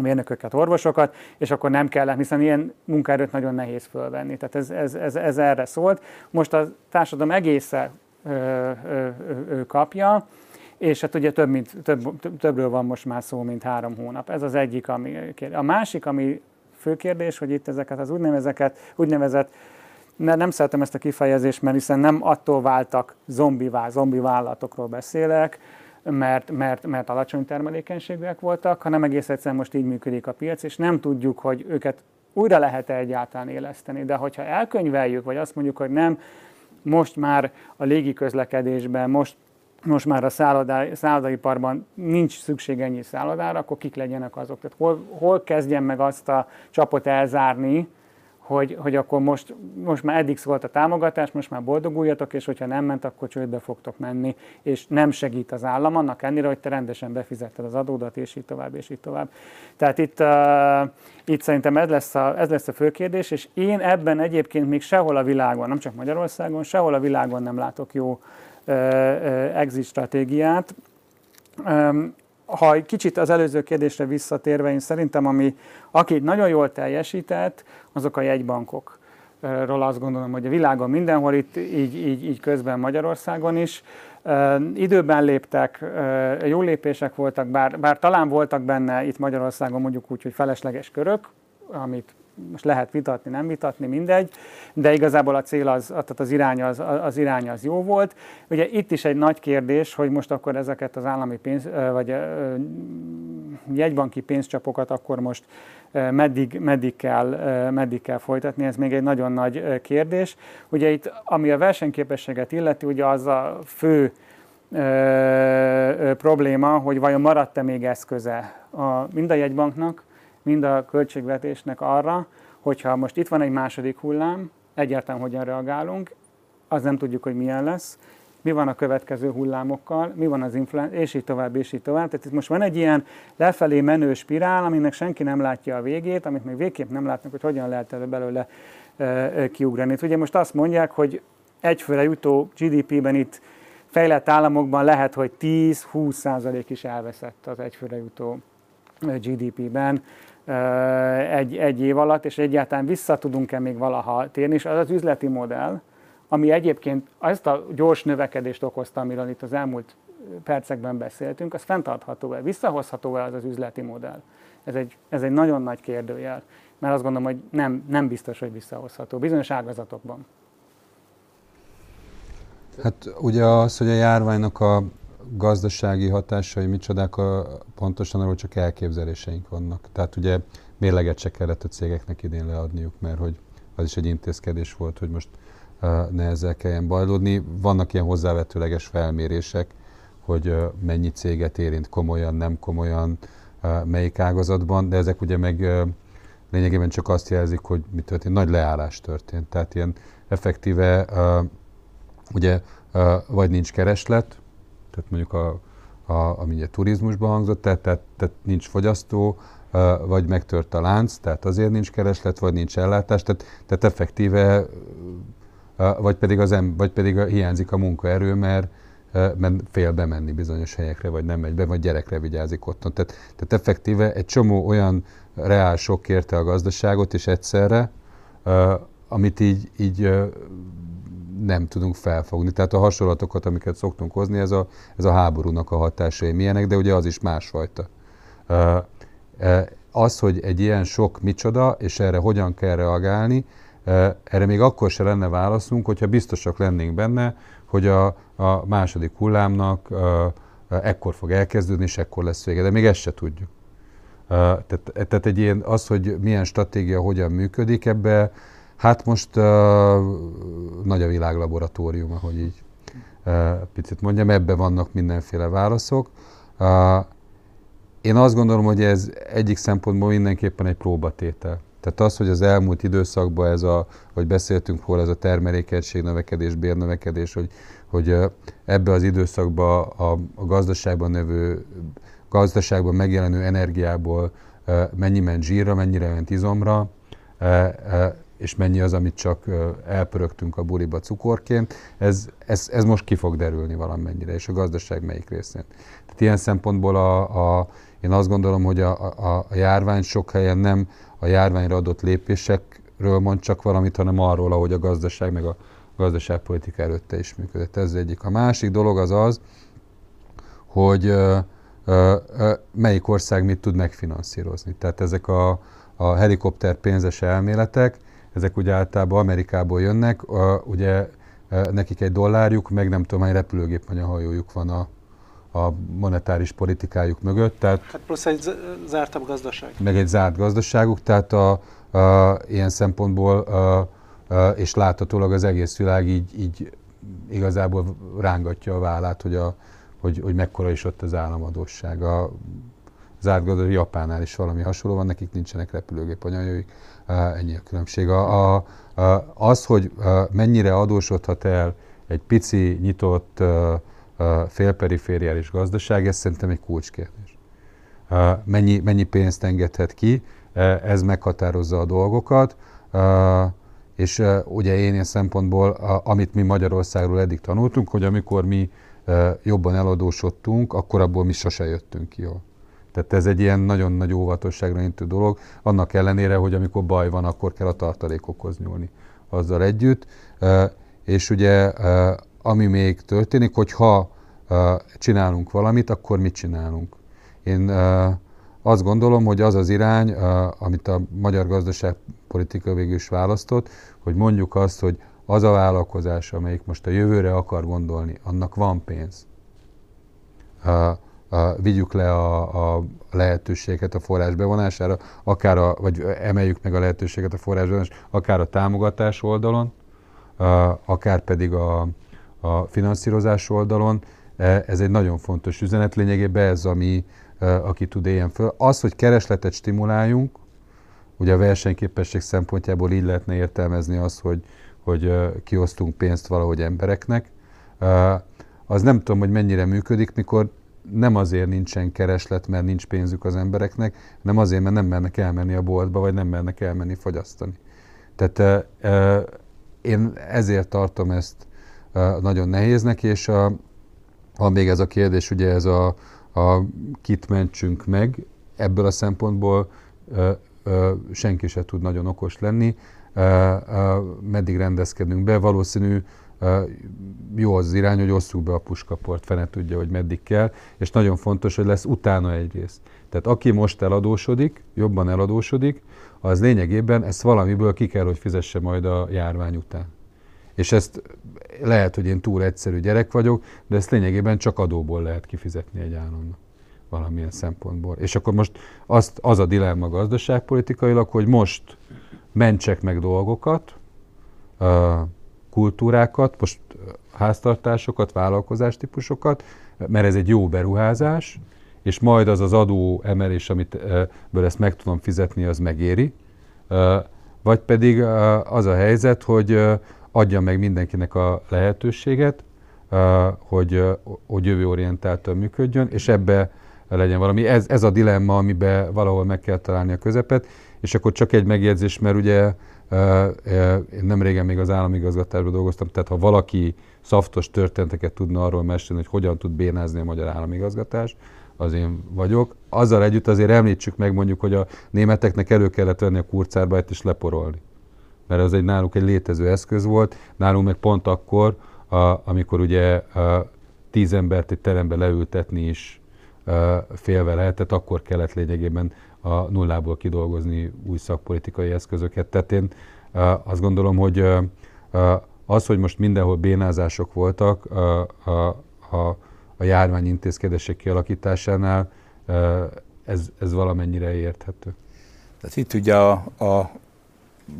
[SPEAKER 4] mérnököket, orvosokat, és akkor nem kellett, hiszen ilyen munkaerőt nagyon nehéz fölvenni. Tehát ez, ez, ez, ez erre szólt. Most a társadalom egészen ö, ö, ö, kapja, és hát ugye több, mint, több, többről van most már szó, mint három hónap. Ez az egyik, ami A másik, ami fő kérdés, hogy itt ezeket az úgynevezett, úgynevezett ne, nem szeretem ezt a kifejezést, mert hiszen nem attól váltak zombivá, zombi vállalatokról beszélek, mert, mert, mert alacsony termelékenységűek voltak, hanem egész egyszerűen most így működik a piac, és nem tudjuk, hogy őket újra lehet-e egyáltalán éleszteni. De hogyha elkönyveljük, vagy azt mondjuk, hogy nem, most már a légiközlekedésben, most most már a szállodá, szállodaiparban nincs szükség ennyi szállodára, akkor kik legyenek azok. Tehát hol, hol kezdjen meg azt a csapot elzárni, hogy, hogy akkor most, most már eddig szólt a támogatás, most már boldoguljatok, és hogyha nem ment, akkor csődbe fogtok menni, és nem segít az állam, annak ennyire, hogy te rendesen befizetted az adódat, és így tovább, és így tovább. Tehát itt, uh, itt szerintem ez lesz, a, ez lesz a fő kérdés, és én ebben egyébként még sehol a világon, nem csak Magyarországon, sehol a világon nem látok jó exit stratégiát. Ha egy kicsit az előző kérdésre visszatérve, én szerintem, ami, aki nagyon jól teljesített, azok a jegybankok. Ról azt gondolom, hogy a világon mindenhol, itt így, így, így közben Magyarországon is. Időben léptek, jó lépések voltak, bár, bár talán voltak benne itt Magyarországon mondjuk úgy, hogy felesleges körök, amit most lehet vitatni, nem vitatni, mindegy, de igazából a cél az, tehát az irány az, az irány az jó volt. Ugye itt is egy nagy kérdés, hogy most akkor ezeket az állami pénz, vagy jegybanki pénzcsapokat akkor most meddig, meddig, kell, meddig kell folytatni, ez még egy nagyon nagy kérdés. Ugye itt, ami a versenyképességet illeti, ugye az a fő ö, ö, probléma, hogy vajon maradt-e még eszköze a, mind a jegybanknak, mind a költségvetésnek arra, hogyha most itt van egy második hullám, egyáltalán hogyan reagálunk, az nem tudjuk, hogy milyen lesz, mi van a következő hullámokkal, mi van az influenza, és így tovább, és így tovább. Tehát itt most van egy ilyen lefelé menő spirál, aminek senki nem látja a végét, amit még végképp nem látnak, hogy hogyan lehet belőle e, kiugrani. Itt ugye most azt mondják, hogy egyfőre jutó GDP-ben itt fejlett államokban lehet, hogy 10-20 százalék is elveszett az egyfőre jutó GDP-ben egy, egy év alatt, és egyáltalán vissza tudunk-e még valaha térni, és az az üzleti modell, ami egyébként ezt a gyors növekedést okozta, amiről itt az elmúlt percekben beszéltünk, az fenntartható-e, visszahozható-e az az üzleti modell? Ez egy, ez egy nagyon nagy kérdőjel, mert azt gondolom, hogy nem, nem biztos, hogy visszahozható, bizonyos ágazatokban.
[SPEAKER 2] Hát ugye az, hogy a járványnak a gazdasági hatásai micsodák, a, pontosan arról csak elképzeléseink vannak. Tehát ugye mérleget se kellett a cégeknek idén leadniuk, mert hogy az is egy intézkedés volt, hogy most ne ezzel kelljen bajlódni. Vannak ilyen hozzávetőleges felmérések, hogy mennyi céget érint komolyan, nem komolyan, melyik ágazatban, de ezek ugye meg lényegében csak azt jelzik, hogy mi történt, nagy leállás történt. Tehát ilyen effektíve ugye vagy nincs kereslet, tehát mondjuk a, a, ami ugye turizmusban hangzott, tehát, tehát, tehát nincs fogyasztó, vagy megtört a lánc, tehát azért nincs kereslet, vagy nincs ellátás, tehát, tehát effektíve, vagy pedig, az em, vagy pedig hiányzik a munkaerő, mert, mert fél bemenni bizonyos helyekre, vagy nem megy be, vagy gyerekre vigyázik otthon. Tehát, tehát effektíve egy csomó olyan reál sok kérte a gazdaságot, és egyszerre, amit így, így nem tudunk felfogni. Tehát a hasonlatokat, amiket szoktunk hozni, ez a, ez a háborúnak a hatásai milyenek, de ugye az is másfajta. Az, hogy egy ilyen sok micsoda, és erre hogyan kell reagálni, erre még akkor se lenne válaszunk, hogyha biztosak lennénk benne, hogy a, a második hullámnak ekkor fog elkezdődni, és ekkor lesz vége. De még ezt se tudjuk. Tehát, tehát egy ilyen, az, hogy milyen stratégia hogyan működik, ebbe Hát most uh, nagy a világ laboratórium, ahogy így uh, picit mondjam, ebbe vannak mindenféle válaszok. Uh, én azt gondolom, hogy ez egyik szempontból mindenképpen egy próbatétel. Tehát az, hogy az elmúlt időszakban ez a, hogy beszéltünk hol ez a termelékenység növekedés, bérnövekedés, hogy, hogy ebbe az időszakban a, a gazdaságban növő, gazdaságban megjelenő energiából mennyi ment zsírra, mennyire ment izomra, és mennyi az, amit csak elpörögtünk a buliba cukorként, ez, ez, ez most ki fog derülni valamennyire, és a gazdaság melyik részén. Tehát ilyen szempontból a, a, én azt gondolom, hogy a, a, a járvány sok helyen nem a járványra adott lépésekről mond csak valamit, hanem arról, ahogy a gazdaság meg a gazdaságpolitika előtte is működött. Ez egyik. A másik dolog az az, hogy ö, ö, ö, melyik ország mit tud megfinanszírozni. Tehát ezek a, a helikopter pénzes elméletek, ezek ugye általában Amerikából jönnek, ugye nekik egy dollárjuk, meg nem tudom, hány repülőgép hajójuk van a, a monetáris politikájuk mögött. Tehát,
[SPEAKER 3] hát plusz egy zártabb gazdaság.
[SPEAKER 2] Meg egy zárt gazdaságuk, tehát a, a, ilyen szempontból a, a, és láthatólag az egész világ így, így igazából rángatja a vállát, hogy, a, hogy, hogy mekkora is ott az államadóság. A zárt gazdaság, Japánál is valami hasonló van, nekik nincsenek repülőgép anyajaik ennyi a különbség. A, a, az, hogy mennyire adósodhat el egy pici, nyitott, félperifériális gazdaság, ez szerintem egy kulcskérdés. Mennyi, mennyi pénzt engedhet ki, ez meghatározza a dolgokat, és ugye én ilyen szempontból, amit mi Magyarországról eddig tanultunk, hogy amikor mi jobban eladósodtunk, akkor abból mi sose jöttünk ki jól. Tehát ez egy ilyen nagyon nagy óvatosságra intő dolog, annak ellenére, hogy amikor baj van, akkor kell a tartalékokhoz nyúlni azzal együtt. És ugye, ami még történik, hogy ha csinálunk valamit, akkor mit csinálunk? Én azt gondolom, hogy az az irány, amit a magyar gazdaságpolitika végül is választott, hogy mondjuk azt, hogy az a vállalkozás, amelyik most a jövőre akar gondolni, annak van pénz a, vigyük le a, a lehetőséget a forrás bevonására, akár a, vagy emeljük meg a lehetőséget a forrás bevonásra, akár a támogatás oldalon, a, akár pedig a, a finanszírozás oldalon. E, ez egy nagyon fontos üzenet, lényegében ez, ami, e, aki tud éljen föl. Az, hogy keresletet stimuláljunk, ugye a versenyképesség szempontjából így lehetne értelmezni azt, hogy, hogy e, kiosztunk pénzt valahogy embereknek, az nem tudom, hogy mennyire működik, mikor nem azért nincsen kereslet, mert nincs pénzük az embereknek, hanem azért, mert nem mernek elmenni a boltba, vagy nem mernek elmenni fogyasztani. Tehát e, én ezért tartom ezt e, nagyon nehéznek, és a, van még ez a kérdés, ugye ez a, a kit mentsünk meg, ebből a szempontból e, senki se tud nagyon okos lenni, meddig rendezkedünk be, valószínű, jó az, irány, hogy osszuk be a puskaport, fene tudja, hogy meddig kell, és nagyon fontos, hogy lesz utána egyrészt. Tehát aki most eladósodik, jobban eladósodik, az lényegében ezt valamiből ki kell, hogy fizesse majd a járvány után. És ezt lehet, hogy én túl egyszerű gyerek vagyok, de ezt lényegében csak adóból lehet kifizetni egy államnak valamilyen szempontból. És akkor most azt, az a dilemma gazdaságpolitikailag, hogy most mentsek meg dolgokat, kultúrákat, most háztartásokat, vállalkozástípusokat, mert ez egy jó beruházás, és majd az az adó emelés, amit ből ezt meg tudom fizetni, az megéri. Vagy pedig az a helyzet, hogy adja meg mindenkinek a lehetőséget, hogy, hogy jövőorientáltan működjön, és ebbe legyen valami. Ez, ez a dilemma, amiben valahol meg kell találni a közepet, és akkor csak egy megjegyzés, mert ugye én nem régen még az államigazgatásban dolgoztam, tehát ha valaki szaftos történeteket tudna arról mesélni, hogy hogyan tud bénázni a magyar államigazgatás, az én vagyok. Azzal együtt azért említsük meg mondjuk, hogy a németeknek elő kellett venni a kurcárbájt és leporolni. Mert az egy náluk egy létező eszköz volt, nálunk meg pont akkor, a, amikor ugye a, tíz embert egy terembe leültetni is a, félve lehetett, akkor kellett lényegében a nullából kidolgozni új szakpolitikai eszközöket. Tehát én azt gondolom, hogy az, hogy most mindenhol bénázások voltak, a, a, a a járvány intézkedések kialakításánál, ez, ez valamennyire érthető.
[SPEAKER 1] Tehát itt ugye a, a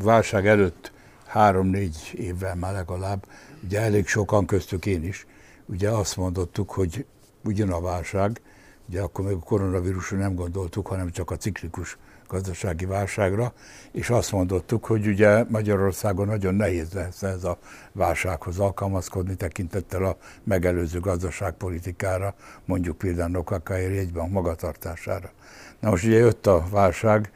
[SPEAKER 1] válság előtt három-négy évvel már legalább, ugye elég sokan köztük én is, ugye azt mondottuk, hogy ugyan a válság, ugye akkor még a koronavírusra nem gondoltuk, hanem csak a ciklikus gazdasági válságra, és azt mondottuk, hogy ugye Magyarországon nagyon nehéz lesz ez a válsághoz alkalmazkodni tekintettel a megelőző gazdaságpolitikára, mondjuk például Okakáért jegybank magatartására. Na most ugye jött a válság,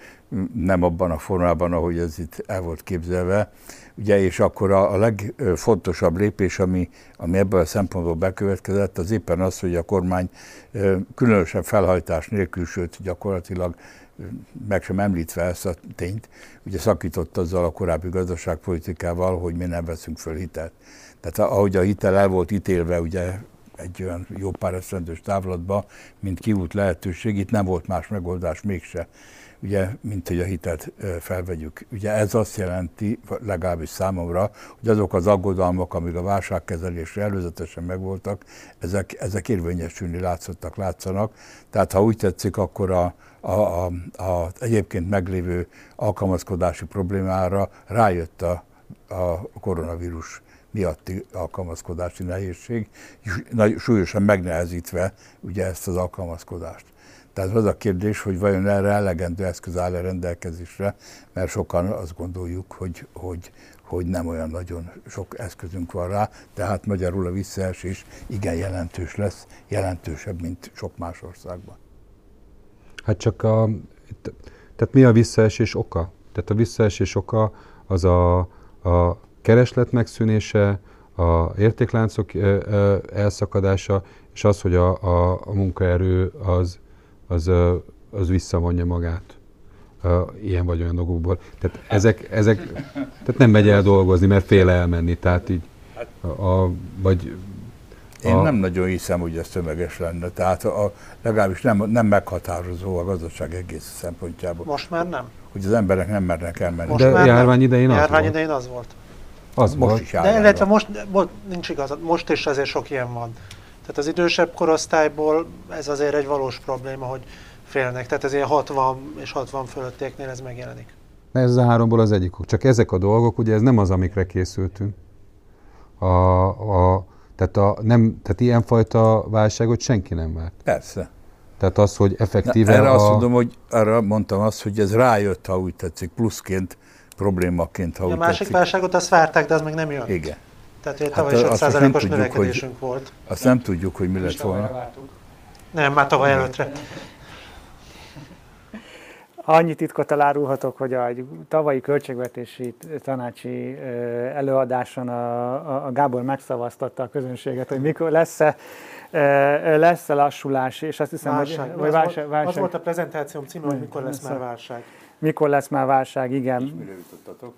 [SPEAKER 1] nem abban a formában, ahogy ez itt el volt képzelve, ugye, és akkor a, a legfontosabb lépés, ami, ami ebből a szempontból bekövetkezett, az éppen az, hogy a kormány különösebb felhajtás nélkül, sőt gyakorlatilag meg sem említve ezt a tényt, ugye szakított azzal a korábbi gazdaságpolitikával, hogy mi nem veszünk föl hitelt. Tehát ahogy a hitel el volt ítélve, ugye egy olyan jó pár távlatba, mint kiút lehetőség, itt nem volt más megoldás mégse, ugye, mint hogy a hitelt felvegyük. Ugye ez azt jelenti, legalábbis számomra, hogy azok az aggodalmak, amik a válságkezelésre előzetesen megvoltak, ezek, ezek érvényesülni látszottak, látszanak. Tehát ha úgy tetszik, akkor a, a, a, a egyébként meglévő alkalmazkodási problémára rájött a, a koronavírus miatti alkalmazkodási nehézség, súlyosan megnehezítve ugye ezt az alkalmazkodást. Tehát az a kérdés, hogy vajon erre elegendő eszköz áll a rendelkezésre, mert sokan azt gondoljuk, hogy, hogy, hogy nem olyan nagyon sok eszközünk van rá, tehát magyarul a visszaesés igen jelentős lesz, jelentősebb, mint sok más országban.
[SPEAKER 2] Hát csak a, tehát mi a visszaesés oka? Tehát a visszaesés oka az a, a kereslet megszűnése, a értékláncok elszakadása, és az, hogy a, a, a munkaerő az, az, az visszavonja magát ilyen vagy olyan dolgokból. Tehát ezek, ezek tehát nem megy el dolgozni, mert fél elmenni, tehát így, a, a, vagy
[SPEAKER 1] én a... nem nagyon hiszem, hogy ez tömeges lenne. Tehát a, legalábbis nem, nem meghatározó a gazdaság egész szempontjából.
[SPEAKER 3] Most már nem.
[SPEAKER 1] Hogy az emberek nem mernek elmenni.
[SPEAKER 2] Most De már járvány idején az
[SPEAKER 3] járvány
[SPEAKER 2] volt.
[SPEAKER 3] idején az volt.
[SPEAKER 2] Az most volt.
[SPEAKER 1] is
[SPEAKER 3] De illetve most, most nincs igaz, most is azért sok ilyen van. Tehát az idősebb korosztályból ez azért egy valós probléma, hogy félnek. Tehát ez ilyen 60 és 60 fölöttieknél ez megjelenik.
[SPEAKER 2] Ez a háromból az egyik. Csak ezek a dolgok, ugye ez nem az, amikre készültünk. A, a, tehát, a, nem, tehát ilyenfajta válságot senki nem várt.
[SPEAKER 1] Persze.
[SPEAKER 2] Tehát az, hogy effektíve
[SPEAKER 1] Na, erre
[SPEAKER 2] a...
[SPEAKER 1] azt mondom, hogy arra mondtam azt, hogy ez rájött, ha úgy tetszik, pluszként, problémaként, ha
[SPEAKER 3] A
[SPEAKER 1] úgy
[SPEAKER 3] másik
[SPEAKER 1] tetszik.
[SPEAKER 3] válságot azt várták, de az még nem jött.
[SPEAKER 1] Igen.
[SPEAKER 3] Tehát
[SPEAKER 1] Hát
[SPEAKER 3] tavaly is
[SPEAKER 1] azt
[SPEAKER 3] 5
[SPEAKER 1] most nem
[SPEAKER 3] os
[SPEAKER 1] tudjuk,
[SPEAKER 3] növekedésünk volt.
[SPEAKER 1] Azt nem tudjuk, hogy mi lett volna.
[SPEAKER 3] Nem, már tavaly előttre.
[SPEAKER 4] Annyi titkot elárulhatok, hogy a tavalyi költségvetési tanácsi előadáson a, a- a Gábor megszavaztatta a közönséget, hogy mikor lesz-e, lesz-e lassulás, és azt hiszem,
[SPEAKER 3] Válság.
[SPEAKER 4] hogy vagy
[SPEAKER 3] az,
[SPEAKER 4] válság,
[SPEAKER 3] volt, az
[SPEAKER 4] válság,
[SPEAKER 3] volt a prezentációm címe, hogy mikor lesz már
[SPEAKER 4] a-
[SPEAKER 3] válság.
[SPEAKER 4] mikor lesz már válság, igen.
[SPEAKER 1] Mire jutottatok?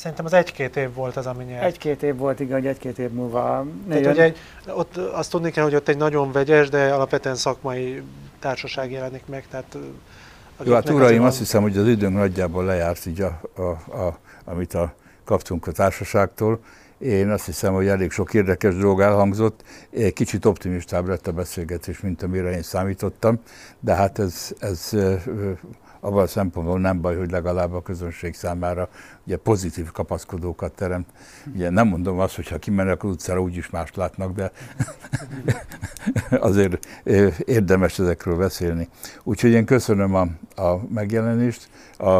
[SPEAKER 3] Szerintem az egy-két év volt az, ami nyert.
[SPEAKER 4] Egy-két év volt, igen, hogy egy-két év múlva
[SPEAKER 3] Tehát, hogy egy, ott azt tudni kell, hogy ott egy nagyon vegyes, de alapvetően szakmai társaság jelenik meg. Tehát,
[SPEAKER 1] Jó, hát uraim, azt hiszem, hogy az időnk nagyjából lejárt, így a, a, a, amit a, kaptunk a társaságtól. Én azt hiszem, hogy elég sok érdekes dolog elhangzott. Egy Kicsit optimistább lett a beszélgetés, mint amire én számítottam, de hát ez, ez abban a szempontból nem baj, hogy legalább a közönség számára ugye pozitív kapaszkodókat teremt. Ugye nem mondom azt, hogy ha kimennek az utcára, úgyis mást látnak, de *laughs* azért érdemes ezekről beszélni. Úgyhogy én köszönöm a, a megjelenést a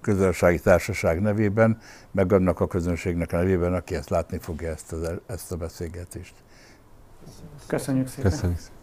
[SPEAKER 1] közösségi társaság nevében, meg annak a közönségnek a nevében, aki ezt látni fogja ezt a, ezt a beszélgetést.
[SPEAKER 4] Köszönjük szépen.
[SPEAKER 2] Köszönjük szépen.